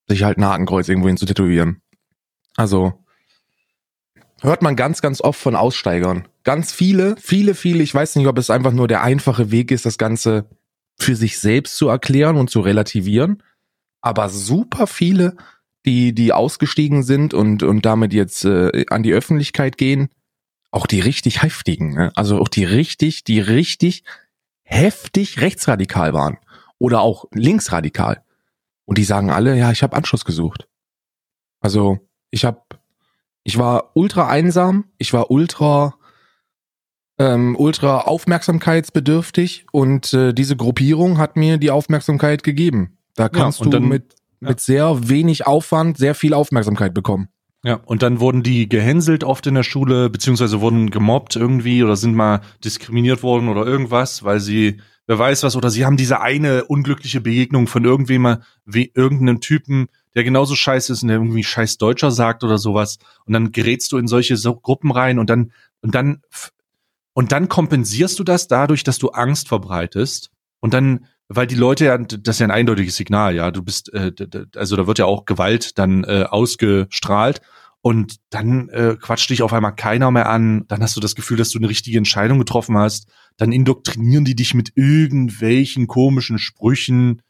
S2: sich halt ein Hakenkreuz irgendwo hin zu tätowieren. Also hört man ganz, ganz oft von Aussteigern. Ganz viele, viele, viele, ich weiß nicht, ob es einfach nur der einfache Weg ist, das Ganze für sich selbst zu erklären und zu relativieren. Aber super viele, die, die ausgestiegen sind und, und damit jetzt äh, an die Öffentlichkeit gehen, auch die richtig heftigen, ne? also auch die richtig, die richtig heftig rechtsradikal waren oder auch linksradikal. Und die sagen alle, ja, ich habe Anschluss gesucht. Also ich habe, ich war ultra einsam, ich war ultra, ähm, ultra aufmerksamkeitsbedürftig und äh, diese Gruppierung hat mir die Aufmerksamkeit gegeben. Da kannst
S1: und
S2: du
S1: dann-
S2: mit,
S1: ja.
S2: mit sehr wenig Aufwand sehr viel Aufmerksamkeit bekommen.
S1: Ja, und dann wurden die gehänselt oft in der Schule, beziehungsweise wurden gemobbt irgendwie oder sind mal diskriminiert worden oder irgendwas, weil sie, wer weiß was, oder sie haben diese eine unglückliche Begegnung von irgendwem, wie irgendeinem Typen, der genauso scheiße ist und der irgendwie scheiß Deutscher sagt oder sowas. Und dann gerätst du in solche so Gruppen rein und dann, und dann, und dann kompensierst du das dadurch, dass du Angst verbreitest. Und dann, weil die Leute ja, das ist ja ein eindeutiges Signal, ja, du bist, äh, also da wird ja auch Gewalt dann äh, ausgestrahlt. Und dann äh, quatscht dich auf einmal keiner mehr an, dann hast du das Gefühl, dass du eine richtige Entscheidung getroffen hast, dann indoktrinieren die dich mit irgendwelchen komischen Sprüchen,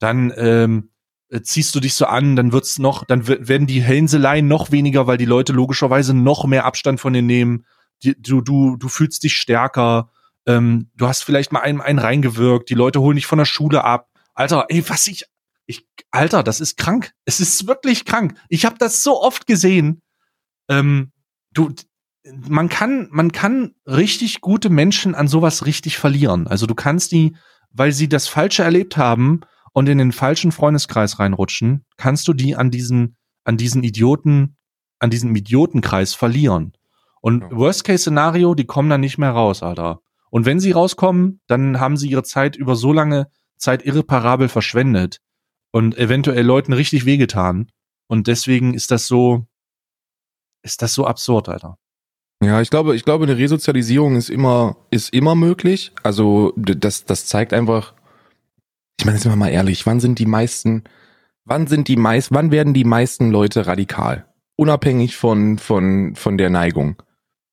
S1: dann ähm, äh, ziehst du dich so an, dann wird's noch, dann werden die Hänseleien noch weniger, weil die Leute logischerweise noch mehr Abstand von dir nehmen. Du, du, du fühlst dich stärker, ähm, du hast vielleicht mal einen, einen reingewirkt, die Leute holen dich von der Schule ab. Alter, ey, was ich, ich, Alter, das ist krank. Es ist wirklich krank. Ich habe das so oft gesehen. Ähm, du, man kann, man kann richtig gute Menschen an sowas richtig verlieren. Also du kannst die weil sie das Falsche erlebt haben und in den falschen Freundeskreis reinrutschen, kannst du die an diesen, an diesen Idioten, an diesem Idiotenkreis verlieren. Und
S2: Ja.
S1: Worst-Case-Szenario, die kommen dann nicht mehr raus, Alter. Und wenn sie rauskommen, dann haben sie ihre Zeit über so lange Zeit irreparabel verschwendet und eventuell Leuten richtig wehgetan. Und deswegen ist das so, ist das so absurd, Alter.
S2: Ja, ich glaube, ich glaube, eine Resozialisierung ist immer, ist immer möglich. Also, das, das zeigt einfach, ich meine, jetzt sind wir mal ehrlich, wann sind die meisten, wann sind die meisten, wann werden die meisten Leute radikal? Unabhängig von, von, von der Neigung.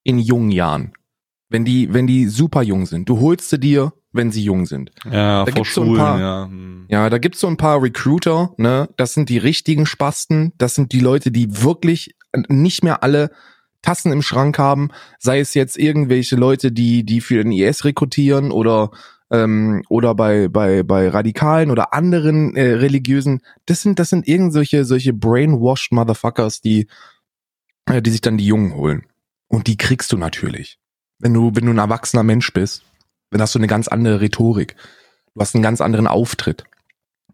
S2: In jungen Jahren. Wenn die, wenn die super jung sind. Du holst sie dir, wenn sie jung sind.
S1: Ja,
S2: Da
S1: vor
S2: gibt's so ein
S1: Schulen,
S2: paar-
S1: ja. hm.
S2: Ja, da gibt's so ein paar Recruiter, ne? Das sind die richtigen Spasten. Das sind die Leute, die wirklich nicht mehr alle Tassen im Schrank haben. Sei es jetzt irgendwelche Leute, die, die für den IS rekrutieren oder, ähm, oder bei, bei, bei Radikalen oder anderen äh, religiösen. Das sind, das sind irgendwelche solche brainwashed Motherfuckers, die, äh, die sich dann die Jungen holen. Und die kriegst du natürlich. Wenn du, wenn du ein erwachsener Mensch bist, dann hast du eine ganz andere Rhetorik. Du hast einen ganz anderen Auftritt.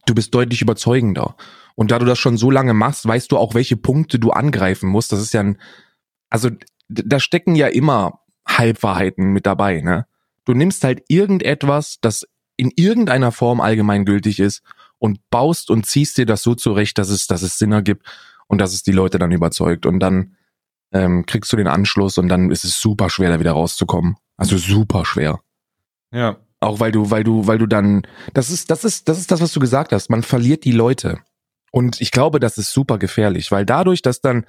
S2: Du bist deutlich überzeugender. Und da du das schon so lange machst, weißt du auch, welche Punkte du angreifen musst. Das ist ja ein, also da stecken ja immer Halbwahrheiten mit dabei, ne? Du nimmst halt irgendetwas, das in irgendeiner Form allgemeingültig ist und baust und ziehst dir das so zurecht, dass es, dass es Sinn ergibt und dass es die Leute dann überzeugt. Und dann ähm, kriegst du den Anschluss und dann ist es super schwer, da wieder rauszukommen. Also super schwer.
S1: Ja.
S2: Auch weil du, weil du, weil du dann, das ist, das ist, das ist das, was du gesagt hast. Man verliert die Leute. Und ich glaube, das ist super gefährlich, weil dadurch, dass dann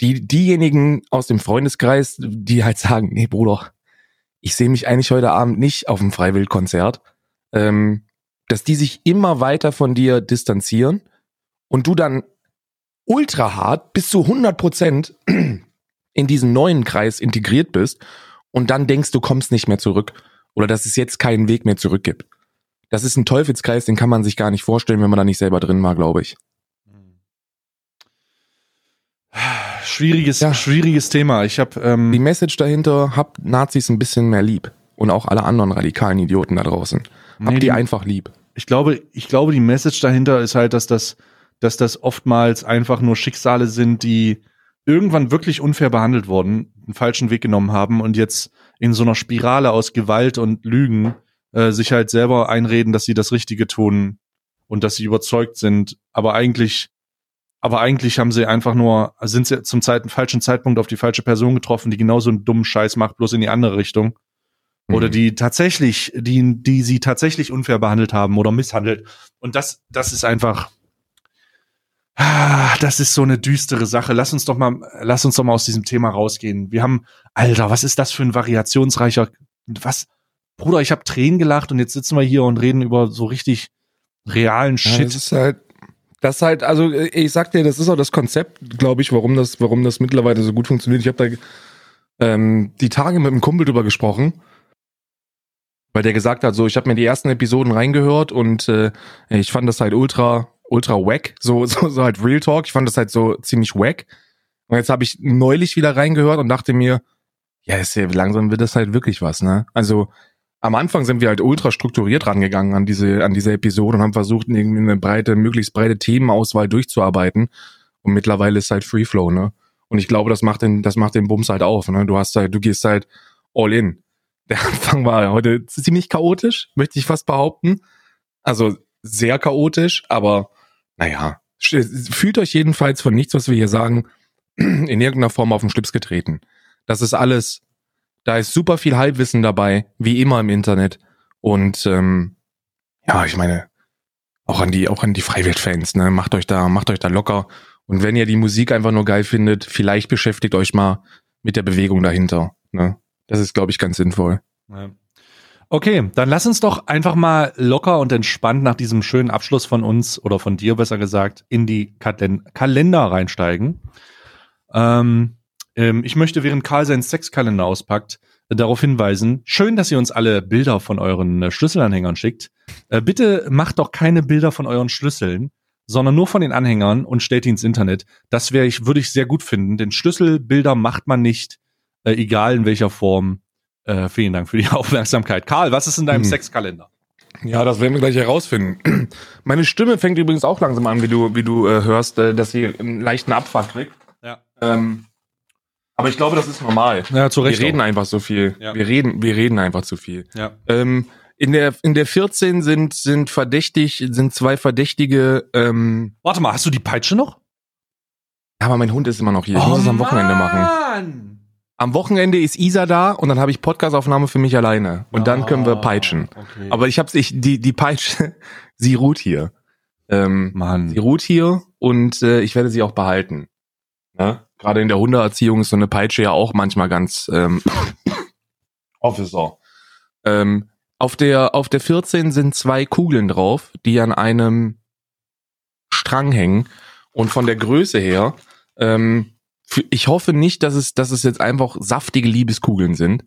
S2: die, diejenigen aus dem Freundeskreis, die halt sagen, nee, Bruder, ich sehe mich eigentlich heute Abend nicht auf dem Freiwildkonzert, ähm, dass die sich immer weiter von dir distanzieren und du dann ultra hart bis zu 100 Prozent in diesen neuen Kreis integriert bist und dann denkst, du kommst nicht mehr zurück oder dass es jetzt keinen Weg mehr zurück gibt. Das ist ein Teufelskreis, den kann man sich gar nicht vorstellen, wenn man da nicht selber drin war, glaube ich.
S1: Schwieriges,
S2: Ja.
S1: schwieriges Thema. Ich habe
S2: Die
S1: ähm,
S2: Message dahinter, habt Nazis ein bisschen mehr lieb. Und auch alle anderen radikalen Idioten da draußen. Habt
S1: nee,
S2: die
S1: die,
S2: einfach lieb.
S1: ich glaube, ich glaube, die Message dahinter ist halt, dass das, dass das oftmals einfach nur Schicksale sind, die irgendwann wirklich unfair behandelt wurden, einen falschen Weg genommen haben und jetzt in so einer Spirale aus Gewalt und Lügen äh, sich halt selber einreden, dass sie das Richtige tun und dass sie überzeugt sind, aber eigentlich, aber eigentlich haben sie einfach nur, sind sie zum Zeit, falschen Zeitpunkt auf die falsche Person getroffen, die genauso einen dummen Scheiß macht, bloß in die andere Richtung. Oder
S2: Mhm.
S1: die tatsächlich, die, die sie tatsächlich unfair behandelt haben oder misshandelt. Und das, das ist einfach, ah, das ist so eine düstere Sache. Lass uns doch mal, lass uns doch mal aus diesem Thema rausgehen. Wir haben, Alter, was ist das für ein variationsreicher, was, Bruder, ich habe Tränen gelacht und jetzt sitzen wir hier und reden über so richtig realen
S2: Ja,
S1: Shit.
S2: das ist halt, das halt, also äh, ich sag dir, das ist auch das Konzept, glaube ich, warum das, warum das mittlerweile so gut funktioniert. Ich habe da ähm, die Tage mit einem Kumpel drüber gesprochen, weil der gesagt hat, so, ich habe mir die ersten Episoden reingehört und äh, ich fand das halt ultra, ultra wack, so, so, so halt Real Talk. Ich fand das halt so ziemlich wack. Und jetzt habe ich neulich wieder reingehört und dachte mir, ja, ist ja langsam wird das halt wirklich was, ne? Also am Anfang sind wir halt ultra strukturiert rangegangen an diese, an diese Episode und haben versucht, irgendwie eine breite, möglichst breite Themenauswahl durchzuarbeiten. Und mittlerweile ist halt Free Flow, ne? Und ich glaube, das macht den, das macht den Bums halt auf, ne? Du hast halt, du gehst halt all in. Der Anfang war heute ziemlich chaotisch, möchte ich fast behaupten. Also sehr chaotisch, aber naja, fühlt euch jedenfalls von nichts, was wir hier sagen, in irgendeiner Form auf den Schlips getreten. Das ist alles, da ist super viel Halbwissen dabei, wie immer im Internet. Und ähm, ja, ich meine, auch an die, auch an die Freiwild-Fans, ne, macht euch da, macht euch da locker. Und wenn ihr die Musik einfach nur geil findet, vielleicht beschäftigt euch mal mit der Bewegung dahinter. Ne? Das ist, glaube ich, ganz sinnvoll.
S1: Ja. Okay, dann lass uns doch einfach mal locker und entspannt nach diesem schönen Abschluss von uns oder von dir besser gesagt in die Kalen Kalender reinsteigen. Ähm, ähm, ich möchte, während Karl seinen Sexkalender auspackt, äh, darauf hinweisen, schön, dass ihr uns alle Bilder von euren äh, Schlüsselanhängern schickt. Äh, bitte macht doch keine Bilder von euren Schlüsseln, sondern nur von den Anhängern und stellt die ins Internet. Das wäre ich, würde ich sehr gut finden, denn Schlüsselbilder macht man nicht, egal in welcher Form. Vielen Dank für die Aufmerksamkeit. Karl, was ist in deinem
S2: Hm.
S1: Sexkalender?
S2: Ja, das werden wir gleich herausfinden. Meine Stimme fängt übrigens auch langsam an, wie du, wie du äh, hörst, äh, dass sie einen leichten Abfuck kriegt.
S1: Ja.
S2: Ähm, aber ich glaube, das ist normal.
S1: Ja, zu
S2: Wir
S1: Recht.
S2: reden einfach so viel.
S1: Ja.
S2: Wir reden, wir reden einfach zu viel.
S1: Ja.
S2: Ähm, in der in der 14 sind sind verdächtig sind zwei verdächtige. Ähm,
S1: Warte mal, hast du die Peitsche noch?
S2: aber mein Hund ist immer noch hier. Ich muss es am Wochenende machen.
S1: Mann.
S2: Am Wochenende ist Isa da und dann habe ich Podcastaufnahme für mich alleine und dann können wir
S1: Ah,
S2: peitschen.
S1: Okay.
S2: Aber ich hab's ich die die Peitsche, sie ruht hier. Ähm,
S1: Mann.
S2: sie ruht hier und äh, ich werde sie auch behalten. Ne? Gerade in der Hundeerziehung ist so eine Peitsche ja auch manchmal ganz ähm, Officer. Ähm, auf der auf der 14 sind zwei Kugeln drauf, die an einem Strang hängen und von der Größe her ähm, ich hoffe nicht, dass es dass es jetzt einfach saftige Liebeskugeln sind.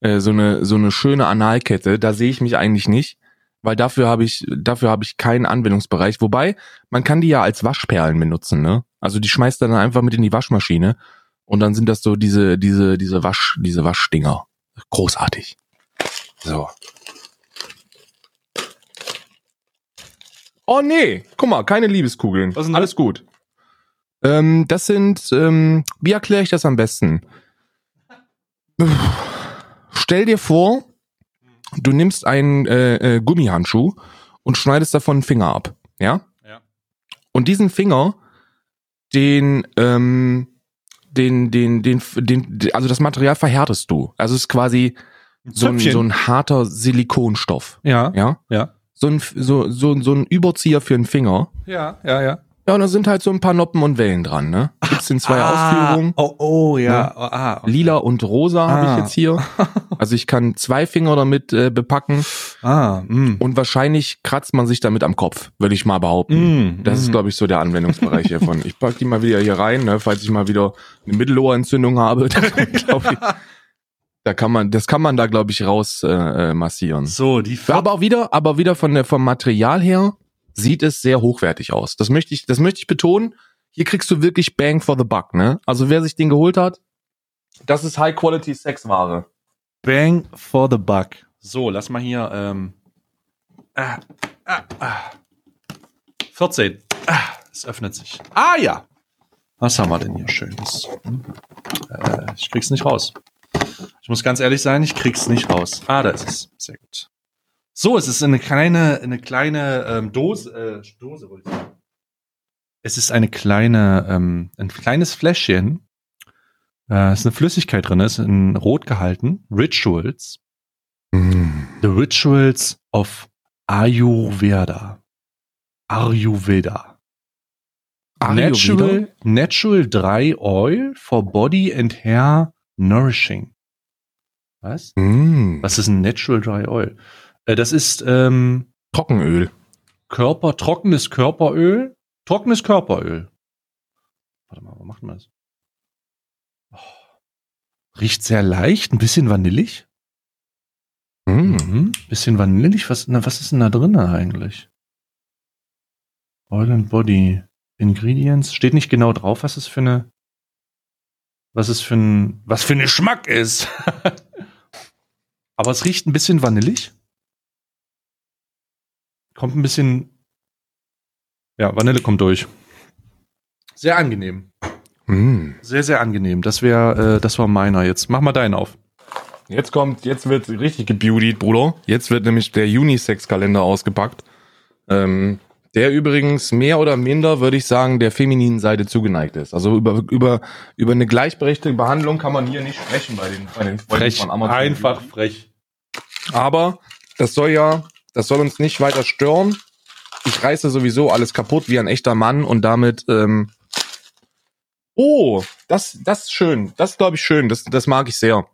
S2: Äh, so eine so eine schöne Analkette, da sehe ich mich eigentlich nicht, weil dafür habe ich dafür habe ich keinen Anwendungsbereich, wobei man kann die ja als Waschperlen benutzen, ne? Also die schmeißt dann einfach mit in die Waschmaschine und dann sind das so diese diese diese Wasch diese Waschdinger. Großartig. So. Oh nee, guck mal, keine Liebeskugeln.
S1: Was denn
S2: Alles gut. Ähm, das sind, ähm, wie erkläre ich das am besten? Stell dir vor, du nimmst einen äh, äh, Gummihandschuh und schneidest davon einen Finger ab, ja?
S1: Ja.
S2: Und diesen Finger, den, ähm, den, den, den, den, also das Material verhärtest du. Also es ist quasi so ein, so ein harter Silikonstoff,
S1: Ja.
S2: ja?
S1: Ja.
S2: So ein, so, so, so ein Überzieher für einen Finger.
S1: Ja, ja, ja.
S2: Ja, und da sind halt so ein paar Noppen und Wellen dran, ne? Gibt's in zwei Ausführungen.
S1: Oh, oh, ja. Oh, ah, okay.
S2: Lila und rosa habe
S1: Ah.
S2: ich jetzt hier. Also ich kann zwei Finger damit äh, bepacken
S1: Ah, mm.
S2: und wahrscheinlich kratzt man sich damit am Kopf, würde ich mal behaupten.
S1: Mm,
S2: Das ist,
S1: mm.
S2: glaube ich, so der Anwendungsbereich hiervon. Ich pack die mal wieder hier rein, ne, falls ich mal wieder eine Mittelohrentzündung habe. Glaub ich, da kann man, das kann man da, glaube ich, raus äh, äh, massieren.
S1: So, die
S2: Ja, aber auch wieder, aber wieder von der, vom Material her sieht es sehr hochwertig aus. Das möchte ich, das möchte ich betonen. Hier kriegst du wirklich Bang for the Buck, ne? Also wer sich den geholt hat, das ist High Quality Sexware.
S1: Bang for the buck. So, lass mal hier. Ähm, ah, ah, ah. 14. Ah, es öffnet sich. Ah ja. Was haben wir denn hier Schönes? Äh, ich krieg's nicht raus. Ich muss ganz ehrlich sein, ich krieg's nicht raus. Ah, da ist es. Sehr gut. So, es ist eine kleine, eine kleine ähm, Dose, äh, Dose wollte ich sagen. Es ist eine kleine, ähm, ein kleines Fläschchen. Äh, ist eine Flüssigkeit drin, ist in Rot gehalten. Rituals. The Rituals of Ayurveda. Ayurveda. Natural, natural dry oil for body and hair nourishing. Was?
S2: Mm.
S1: Was ist ein Natural Dry Oil? Äh, das ist ähm,
S2: Trockenöl.
S1: Körper, trockenes Körperöl. Trockenes Körperöl. Warte mal, wo macht man das? Oh. Riecht sehr leicht, ein bisschen vanillig.
S2: Mm.
S1: Mhm. Bisschen vanillig. Was, na, was ist denn da drin eigentlich? Oil and Body. Ingredients. Steht nicht genau drauf, was es für eine. Was es für ein. Was für ein Geschmack ist. Aber es riecht ein bisschen vanillig. Kommt ein bisschen. Ja, Vanille kommt durch. Sehr angenehm.
S2: Mm.
S1: Sehr, sehr angenehm. Das wäre, äh, das war meiner. Jetzt mach mal deinen auf.
S2: Jetzt kommt, jetzt wird richtig gebeautigt, Bruder. Jetzt wird nämlich der Unisex-Kalender ausgepackt. Ähm, der übrigens mehr oder minder, würde ich sagen, der femininen Seite zugeneigt ist. Also über, über, über eine gleichberechtigte Behandlung kann man hier nicht sprechen bei den, bei den Freunden
S1: Frech.
S2: von Amazon.
S1: Einfach frech.
S2: Aber das soll ja, das soll uns nicht weiter stören. Ich reiße sowieso alles kaputt wie ein echter Mann und damit, ähm, oh, das, das ist schön. Das glaube ich schön. Das, das mag ich sehr.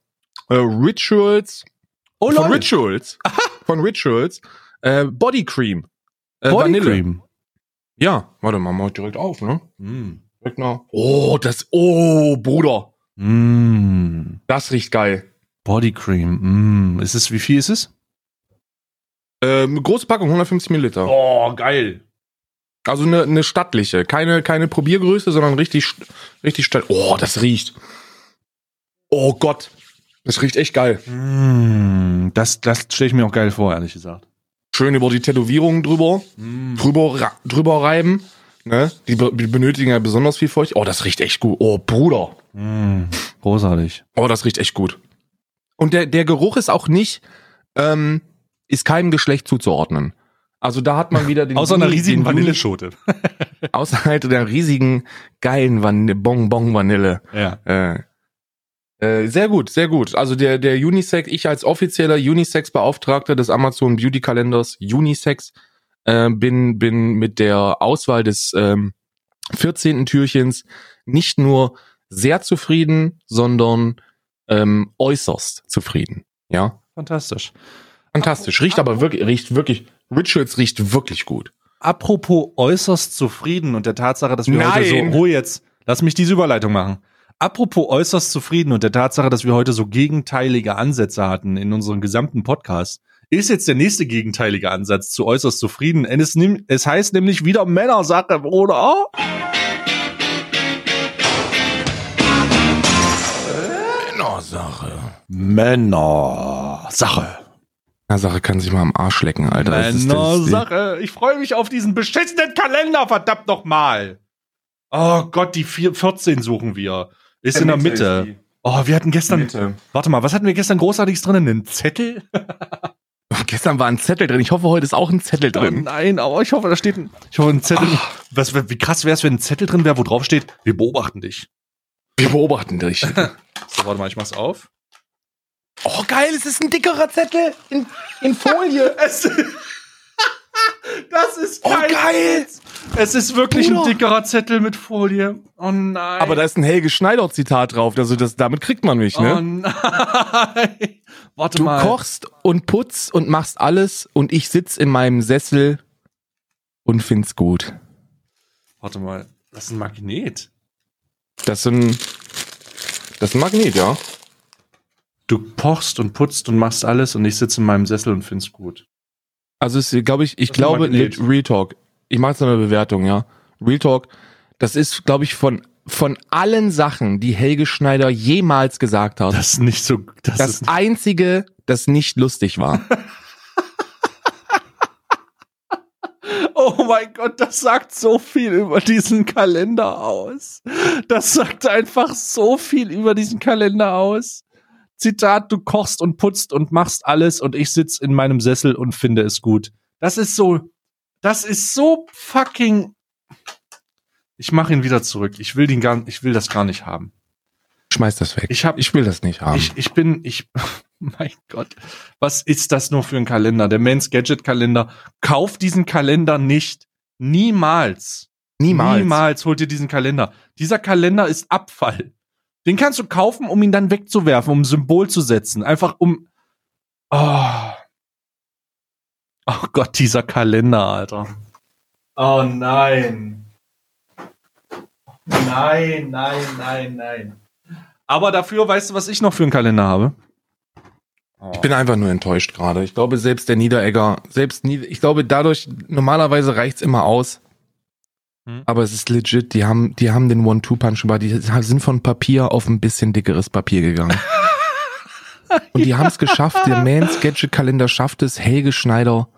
S2: Äh, Rituals.
S1: Oh,
S2: von
S1: lol.
S2: Rituals. von Rituals. Äh, Body Cream. Äh,
S1: Body
S2: Vanille.
S1: Cream.
S2: Ja, warte mal, mach direkt auf, ne?
S1: Mm.
S2: Direkt. Oh, das, oh, Bruder.
S1: Mm.
S2: Das riecht geil.
S1: Body Cream. Mm. Ist es, wie viel ist es?
S2: Ähm, große Packung, 150 Milliliter.
S1: Oh, geil.
S2: Also eine, eine stattliche, keine, keine Probiergröße, sondern richtig, richtig statt. Oh, das riecht. Oh Gott. Das riecht echt geil.
S1: Mm. Das, das stelle ich mir auch geil vor, ehrlich gesagt.
S2: schön über die Tätowierungen drüber, drüber, ra- drüber reiben. Ne? Die, die benötigen ja besonders viel Feucht. Oh, das riecht echt gut. Oh, Bruder.
S1: Mm, großartig.
S2: Oh, das riecht echt gut. Und der, der Geruch ist auch nicht, ähm, ist keinem Geschlecht zuzuordnen. Also da hat man wieder den
S1: Außer einer riesigen Vanilleschote.
S2: Außer halt der riesigen, geilen Vanille, Bonbon Vanille.
S1: Ja.
S2: Äh, äh, sehr gut, sehr gut. Also der, der Unisex, ich als offizieller Unisex-Beauftragter des Amazon Beauty Kalenders Unisex äh, bin, bin mit der Auswahl des ähm, 14. Türchens nicht nur sehr zufrieden, sondern ähm, äußerst zufrieden. Ja,
S1: Fantastisch.
S2: Fantastisch. Riecht aber wirklich, riecht wirklich, Rituals riecht wirklich gut.
S1: Apropos äußerst zufrieden und der Tatsache, dass wir heute
S2: Nein.
S1: so, Ruhe jetzt, lass mich diese Überleitung machen. Apropos äußerst zufrieden und der Tatsache, dass wir heute so gegenteilige Ansätze hatten in unserem gesamten Podcast, ist jetzt der nächste gegenteilige Ansatz zu äußerst zufrieden. Und Es, nimm, es heißt nämlich wieder Männersache, Bruder.
S2: Männersache.
S1: Männersache.
S2: Männersache kann sich mal am Arsch lecken, Alter. Die-
S1: Männersache. Ich freue mich auf diesen beschissenen Kalender, verdammt nochmal. Oh Gott, die vier, 14 suchen wir. Ist in der Mitte. Oh, wir hatten gestern.
S2: Mitte.
S1: Warte mal, was hatten wir gestern großartiges drin? Einen Zettel?
S2: Gestern war ein Zettel drin. Ich hoffe, heute ist auch ein Zettel
S1: Oh
S2: drin.
S1: nein, aber ich hoffe, da steht ein, ich hoffe, ein Zettel. Was, wie krass wäre es, wenn ein Zettel drin wäre, wo drauf steht, wir beobachten dich.
S2: Wir beobachten dich.
S1: So, warte mal, ich mach's auf.
S2: Oh, geil, es ist ein dickerer Zettel in, in Folie.
S1: Es, das ist
S2: Oh, geil.
S1: Witz. Es ist wirklich
S2: Bruder.
S1: ein dickerer Zettel mit Folie. Oh nein.
S2: Aber da ist ein Helge Schneider-Zitat drauf. Also das, damit kriegt man mich,
S1: Oh
S2: ne?
S1: nein. Warte
S2: Du
S1: mal.
S2: kochst und putzt und machst alles und ich sitz in meinem Sessel und find's gut.
S1: Warte mal. Das ist ein Magnet.
S2: Das ist ein, das ist ein Magnet, ja.
S1: Du pochst und putzt und machst alles und ich sitze in meinem Sessel und find's gut.
S2: Also es glaube ich, ich
S1: Das ist
S2: glaube. Real Talk. Ich mache jetzt noch eine Bewertung, ja. Real Talk, das ist, glaube ich, von, von allen Sachen, die Helge Schneider jemals gesagt hat,
S1: Das ist nicht so. Das,
S2: das
S1: ist,
S2: einzige, das nicht lustig war.
S1: oh mein Gott, das sagt so viel über diesen Kalender aus. Das sagt einfach so viel über diesen Kalender aus. Zitat, du kochst und putzt und machst alles und ich sitz in meinem Sessel und finde es gut. Das ist so, das ist so fucking. Ich mache ihn wieder zurück. Ich will den gar, ich will das gar nicht haben.
S2: Schmeiß das weg.
S1: Ich hab-
S2: ich will das nicht haben.
S1: Ich, ich bin, ich, mein Gott, was ist das nur für ein Kalender? Der Men's Gadget Kalender. Kauf diesen Kalender nicht. Niemals.
S2: Niemals.
S1: Niemals holt ihr diesen Kalender. Dieser Kalender ist Abfall. Den kannst du kaufen, um ihn dann wegzuwerfen, um ein Symbol zu setzen. Einfach um. Oh. oh Gott, dieser Kalender, Alter. Oh nein. Nein, nein, nein, nein. Aber dafür, weißt du, was ich noch für einen Kalender habe?
S2: Ich bin einfach nur enttäuscht gerade. Ich glaube, selbst der Niederegger, selbst Nied ich glaube, dadurch, normalerweise reicht's immer aus.
S1: Hm.
S2: Aber es ist legit, die haben, die haben den One-Two-Punch gemacht. Die sind von Papier auf ein bisschen dickeres Papier gegangen. Und die haben es geschafft, der Mans Gadget Kalender schafft es, Helge Schneider,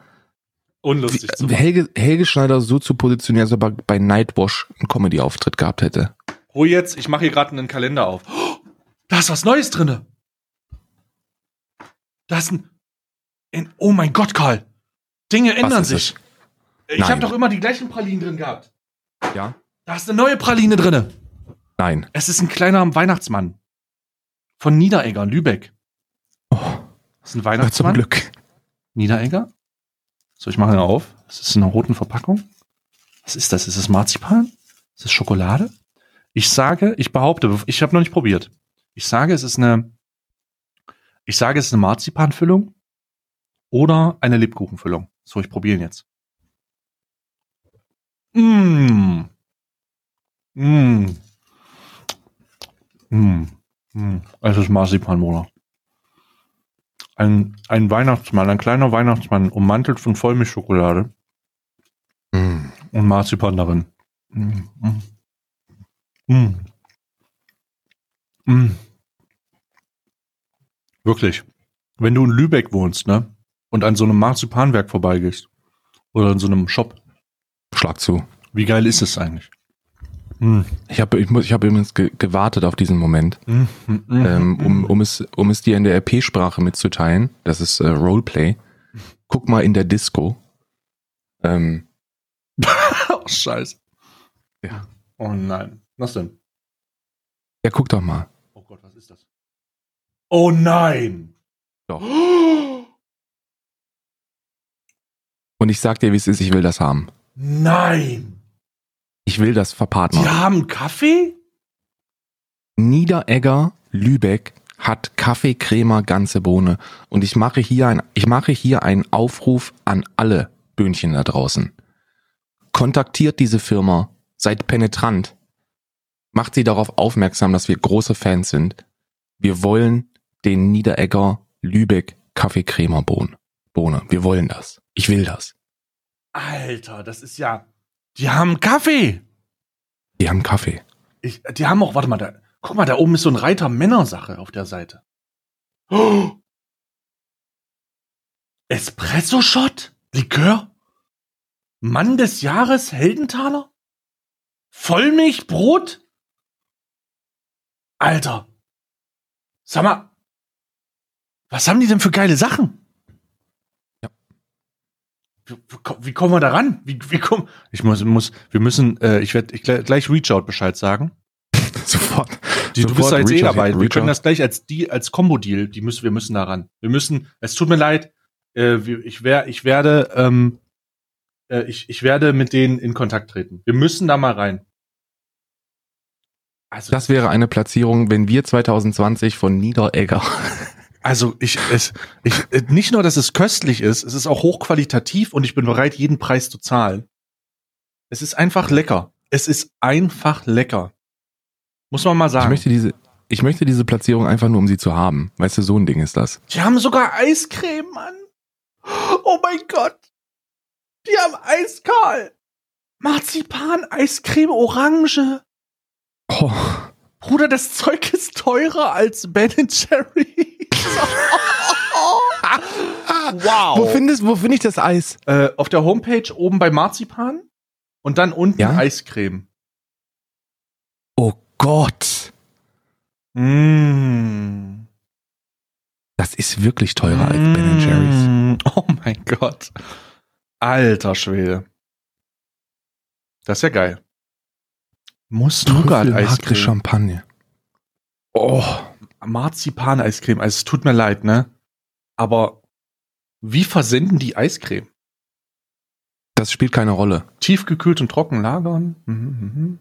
S1: unlustig zu machen.
S2: Helge, Helge Schneider so zu positionieren, als ob er bei Nightwash einen Comedy-Auftritt gehabt hätte.
S1: Oh, jetzt, ich mache hier gerade einen Kalender auf. Oh, da ist was Neues drinne. Da ist ein, ein. Oh mein Gott, Karl. Dinge ändern sich. Ich habe doch immer die gleichen Pralinen drin gehabt.
S2: Ja?
S1: Da ist eine neue Praline drinne.
S2: Nein.
S1: Es ist ein kleiner Weihnachtsmann. Von Niederegger, Lübeck.
S2: Oh,
S1: Das ist ein
S2: zum
S1: Weihnachtsmann.
S2: Glück.
S1: Niederegger. So, ich mache ihn auf. Das ist in einer roten Verpackung. Was ist das? Ist das Marzipan? Ist das Schokolade? Ich sage, ich behaupte, ich habe noch nicht probiert. Ich sage, es ist eine, ich sage, es ist eine Marzipanfüllung oder eine Lebkuchenfüllung. So, ich probiere ihn jetzt. Mmh. Mmh. Mmh. Mmh. Es ist Marzipan, Bruder. Ein, ein Weihnachtsmann, ein kleiner Weihnachtsmann, ummantelt von Vollmilchschokolade
S2: Mm.
S1: und Marzipan darin. Mm, mm. Mm. Mm. Wirklich. Wenn du in Lübeck wohnst, ne? und an so einem Marzipanwerk vorbeigehst. Oder in so einem Shop.
S2: Schlag zu.
S1: Wie geil ist es eigentlich? Hm.
S2: Ich habe ich muss, ich hab übrigens ge gewartet auf diesen Moment,
S1: Hm, hm, hm,
S2: ähm,
S1: hm.
S2: um, um, es, um es dir in der RP-Sprache mitzuteilen. Das ist äh, Roleplay. Guck mal in der Disco. Ähm,
S1: oh, scheiße.
S2: Ja.
S1: Oh nein. Was denn?
S2: ja, guck doch mal.
S1: Oh Gott, was ist das? Oh nein!
S2: Doch. Und ich sag dir, wie es ist, ich will das haben.
S1: Nein!
S2: Ich will das
S1: Die
S2: verpartnern.
S1: haben Kaffee?
S2: Niederegger Lübeck hat Kaffeecremer ganze Bohne. Und ich mache hier ein, ich mache hier einen Aufruf an alle Böhnchen da draußen. Kontaktiert diese Firma, seid penetrant, macht sie darauf aufmerksam, dass wir große Fans sind. Wir wollen den Niederegger Lübeck Kaffeecremer Bohne. Bohne. Wir wollen das. Ich will das.
S1: Alter, das ist ja. Die haben Kaffee!
S2: Wir haben Kaffee.
S1: Ich, die haben auch, warte mal, da, guck mal, da oben ist so ein Reiter Männersache auf der Seite. Oh. Espresso-Shot? Likör? Mann des Jahres? Heldenthaler? Vollmilchbrot? Alter. Sag mal, was haben die denn für geile Sachen? Wie, kommen wir da ran? Wie, wie kommen, ich muss, muss, wir müssen, äh, ich werde ich, gleich- Reachout Bescheid sagen.
S2: Sofort.
S1: Die, du bist
S2: Sofort
S1: da jetzt eh dabei. Wir können das gleich als die als Combo-Deal. Die müssen wir müssen da ran. Wir müssen. Es tut mir leid. Äh, ich wär, ich werde ähm, äh, ich, ich werde mit denen in Kontakt treten. Wir müssen da mal rein. Also
S2: Das wäre eine Platzierung, wenn wir 2020 von Niederegger
S1: also ich es ich nicht nur, dass es köstlich ist, es ist auch hochqualitativ und ich bin bereit, jeden Preis zu zahlen. Es ist einfach lecker. Es ist einfach lecker. Muss man mal
S2: Ich
S1: sagen.
S2: möchte diese, ich möchte diese Platzierung einfach nur, um sie zu haben. Weißt du, so ein Ding ist das.
S1: Die haben sogar Eiscreme, Mann. Oh mein Gott. Die haben Eiskal. Marzipan, Eiscreme, Orange.
S2: Oh,
S1: Bruder, das Zeug ist teurer als Ben Jerry. Wow.
S2: Wo findest, wo finde ich das Eis?
S1: äh, auf der Homepage oben bei Marzipan und dann unten
S2: Ja?
S1: Eiscreme.
S2: Oh Gott.
S1: Mm.
S2: Das ist wirklich teurer als Ben Jerry's.
S1: Mm. Oh mein Gott. Alter Schwede. Das ist ja geil. Muss Nougat-Eiscreme.
S2: Champagne. Oh.
S1: Marzipan-Eiscreme. Also es tut mir leid, ne? Aber wie versenden die Eiscreme?
S2: Das spielt keine Rolle.
S1: Tiefgekühlt und trocken lagern? Mhm, mhm.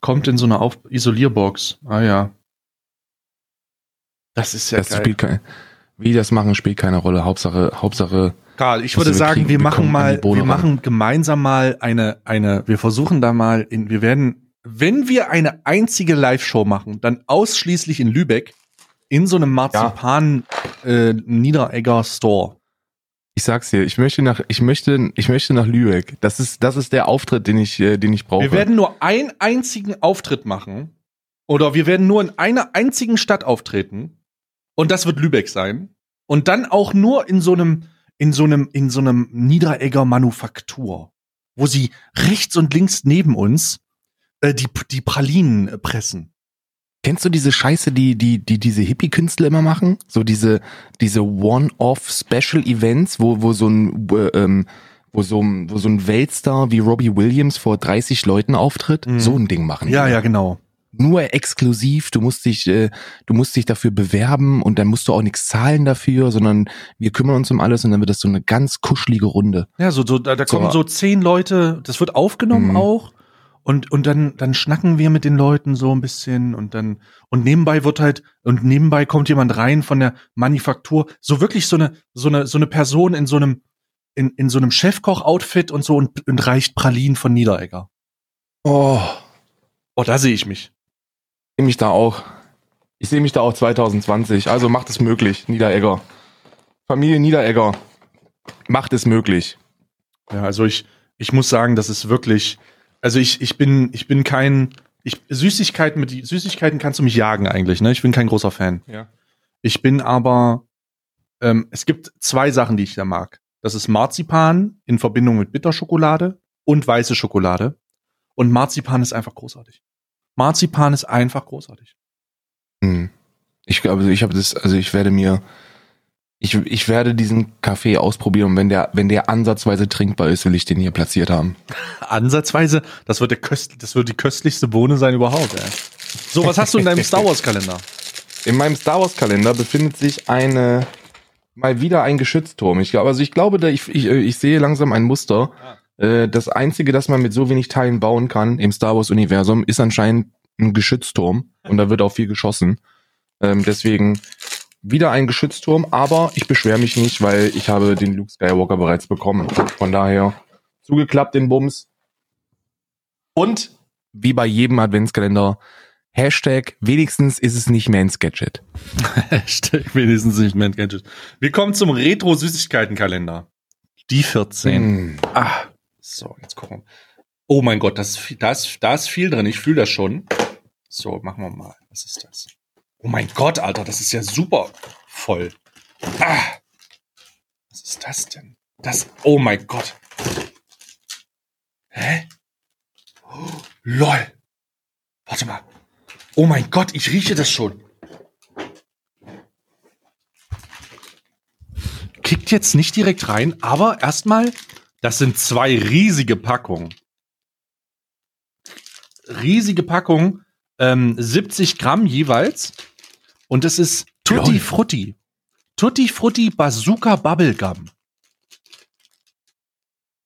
S1: Kommt in so eine Auf Isolierbox. Ah ja. Das ist ja
S2: das
S1: geil.
S2: spielt keine, wie das machen, spielt keine Rolle. Hauptsache, Hauptsache,
S1: Karl, ich
S2: Also
S1: würde
S2: wir
S1: sagen,
S2: kriegen-
S1: wir machen mal, wir machen gemeinsam mal eine, eine, wir versuchen da mal in, wir werden, wenn wir eine einzige Live-Show machen, dann ausschließlich in Lübeck, in so einem Marzipan, äh, Niederegger Store.
S2: ich sag's dir, ich möchte nach, ich möchte, ich möchte nach Lübeck. Das ist, das ist der Auftritt, den ich, äh, den ich brauche.
S1: Wir werden nur einen einzigen Auftritt machen. Oder wir werden nur in einer einzigen Stadt auftreten. Und das wird Lübeck sein. Und dann auch nur in so einem, in so einem, in so einem Niederegger Manufaktur. Wo sie rechts und links neben uns äh, die, die Pralinen äh, pressen.
S2: Kennst du diese Scheiße, die, die, die diese Hippie-Künstler immer machen? So diese, diese One-Off-Special-Events, wo, wo so ein, äh, ähm, wo so, ein- wo so ein Weltstar wie Robbie Williams vor 30 Leuten auftritt?
S1: Mhm.
S2: So ein Ding machen.
S1: Ja, ja, genau.
S2: Nur exklusiv, du musst dich, äh, du musst dich dafür bewerben und dann musst du auch nichts zahlen dafür, sondern wir kümmern uns um alles und dann wird das so eine ganz kuschelige Runde.
S1: Ja, so, so da, da
S2: So.
S1: kommen so zehn Leute, das wird aufgenommen
S2: Mhm.
S1: auch. Und, und dann, dann schnacken wir mit den Leuten so ein bisschen und dann, und nebenbei wird halt, und nebenbei kommt jemand rein von der Manufaktur, so wirklich so eine, so eine, so eine Person in so einem, in, in so einem Chefkoch-Outfit und so und, und reicht Pralinen von Niederegger.
S2: Oh,
S1: Oh, da sehe ich mich.
S2: ich sehe mich da auch. Ich sehe mich da auch 2020. Also macht es möglich, Niederegger. Familie Niederegger. Macht es möglich.
S1: Ja, also ich, ich muss sagen, das ist wirklich, also ich, ich bin, ich bin kein, ich, Süßigkeiten mit, Süßigkeiten kannst du mich jagen eigentlich, ne? Ich bin kein großer Fan.
S2: Ja.
S1: Ich bin aber ähm, es gibt zwei Sachen, die ich da mag. Das ist Marzipan in Verbindung mit Bitterschokolade und weiße Schokolade. Und Marzipan ist einfach großartig. Marzipan ist einfach großartig.
S2: Hm. Ich glaube, ich habe das, also ich werde mir, ich, ich werde diesen Kaffee ausprobieren und wenn der, wenn der ansatzweise trinkbar ist, will ich den hier platziert haben.
S1: Ansatzweise, das wird der köst, das wird die köstlichste Bohne sein überhaupt. Ey. So, was hast du in deinem Star Wars Kalender?
S2: In meinem Star Wars Kalender befindet sich eine, mal wieder ein Geschützturm. Ich glaube, also ich glaube, da ich, ich, ich sehe langsam ein Muster. Äh, Das einzige, das man mit so wenig Teilen bauen kann im Star Wars Universum, ist anscheinend ein Geschützturm und da wird auch viel geschossen. Ähm, deswegen wieder ein Geschützturm, aber ich beschwere mich nicht, weil ich habe den Luke Skywalker bereits bekommen. Von daher zugeklappt den Bums. Und wie bei jedem Adventskalender, Hashtag, wenigstens ist es nicht ein Gadget.
S1: Hashtag wenigstens nicht mehr Gadget. Wir kommen zum Retro-Süßigkeiten-Kalender. Die 14.
S2: Hm.
S1: Ah, so, jetzt gucken wir. Oh mein Gott, das, ist viel- da, ist, da ist viel drin. Ich fühle das schon. So, machen wir mal. Was ist das? Oh mein Gott, Alter, das ist ja super voll. Ah, was ist das denn? Das, oh mein Gott. Hä? Oh, lol. Warte mal. Oh mein Gott, ich rieche das schon. Kickt jetzt nicht direkt rein, aber erstmal, das sind zwei riesige Packungen. Riesige Packungen, ähm, 70 Gramm jeweils. Und es ist Tutti
S2: Lol.
S1: Frutti. Tutti Frutti Bazooka Bubblegum.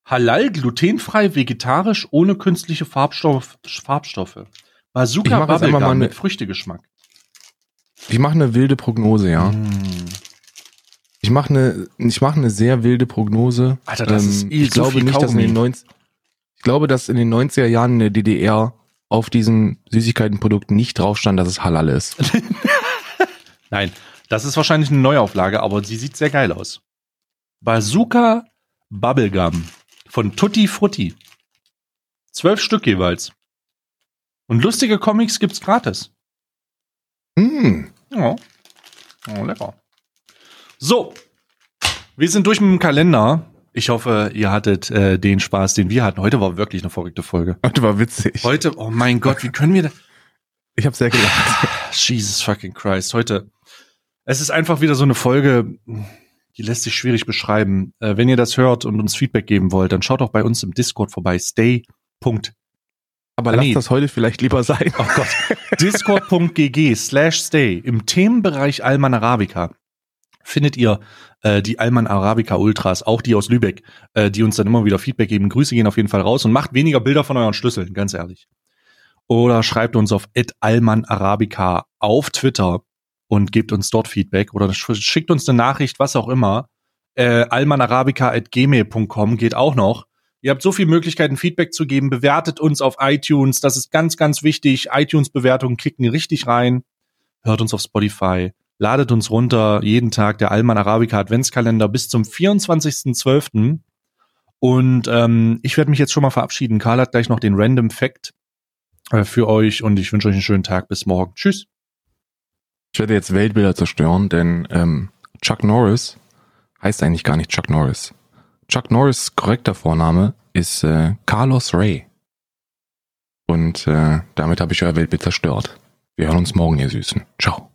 S1: Halal, glutenfrei, vegetarisch, ohne künstliche Farbstoff, Farbstoffe. Bazooka Bubblegum
S2: mal
S1: mit Früchtegeschmack.
S2: Ich mache eine wilde Prognose, ja.
S1: Mm.
S2: Ich mache eine, ich mache eine sehr wilde Prognose. Ähm,
S1: Alter, das ist eh
S2: ich
S1: so
S2: glaube nicht, dass in den 90, ich glaube, dass in den 90er Jahren in der DDR auf diesem Süßigkeitenprodukt nicht drauf stand, dass es halal ist.
S1: Nein, das ist wahrscheinlich eine Neuauflage, aber sie sieht sehr geil aus. Bazooka Bubblegum von Tutti Frutti. Zwölf Stück jeweils. Und lustige Comics gibt's gratis.
S2: Hm.
S1: Ja. Oh, lecker. So. Wir sind durch mit dem Kalender. Ich hoffe, ihr hattet äh, den Spaß, den wir hatten. Heute war wirklich eine verrückte Folge.
S2: Das war witzig.
S1: Heute, oh mein Gott, wie können wir da.
S2: Ich habe sehr gelacht.
S1: Jesus fucking Christ. Heute. Es ist einfach wieder so eine Folge, die lässt sich schwierig beschreiben. Äh, wenn ihr das hört und uns Feedback geben wollt, dann schaut doch bei uns im Discord vorbei. Stay.
S2: Aber
S1: nee.
S2: das heute vielleicht lieber sein.
S1: Oh Gott. Discord.gg slash stay. Im Themenbereich Alman Arabica findet ihr äh, die Alman Arabica Ultras, auch die aus Lübeck, äh, die uns dann immer wieder Feedback geben. Grüße gehen auf jeden Fall raus und macht weniger Bilder von euren Schlüsseln, ganz ehrlich. Oder schreibt uns auf Alman Arabica auf Twitter und gebt uns dort Feedback oder sch- schickt uns eine Nachricht, was auch immer. Äh, almanarabica.gmail.com geht auch noch. Ihr habt so viele Möglichkeiten, Feedback zu geben. Bewertet uns auf iTunes. Das ist ganz, ganz wichtig. iTunes-Bewertungen kicken richtig rein. Hört uns auf Spotify. Ladet uns runter. Jeden Tag der Alman Arabica Adventskalender bis zum 24.12. Und ähm, ich werde mich jetzt schon mal verabschieden. Karl hat gleich noch den Random Fact äh, für euch und ich wünsche euch einen schönen Tag. Bis morgen. Tschüss.
S2: Ich werde jetzt Weltbilder zerstören, denn ähm, Chuck Norris heißt eigentlich gar nicht Chuck Norris. Chuck Norris korrekter Vorname ist äh, Carlos Ray. Und äh, damit habe ich euer Weltbild zerstört. Wir hören uns morgen, ihr Süßen. Ciao.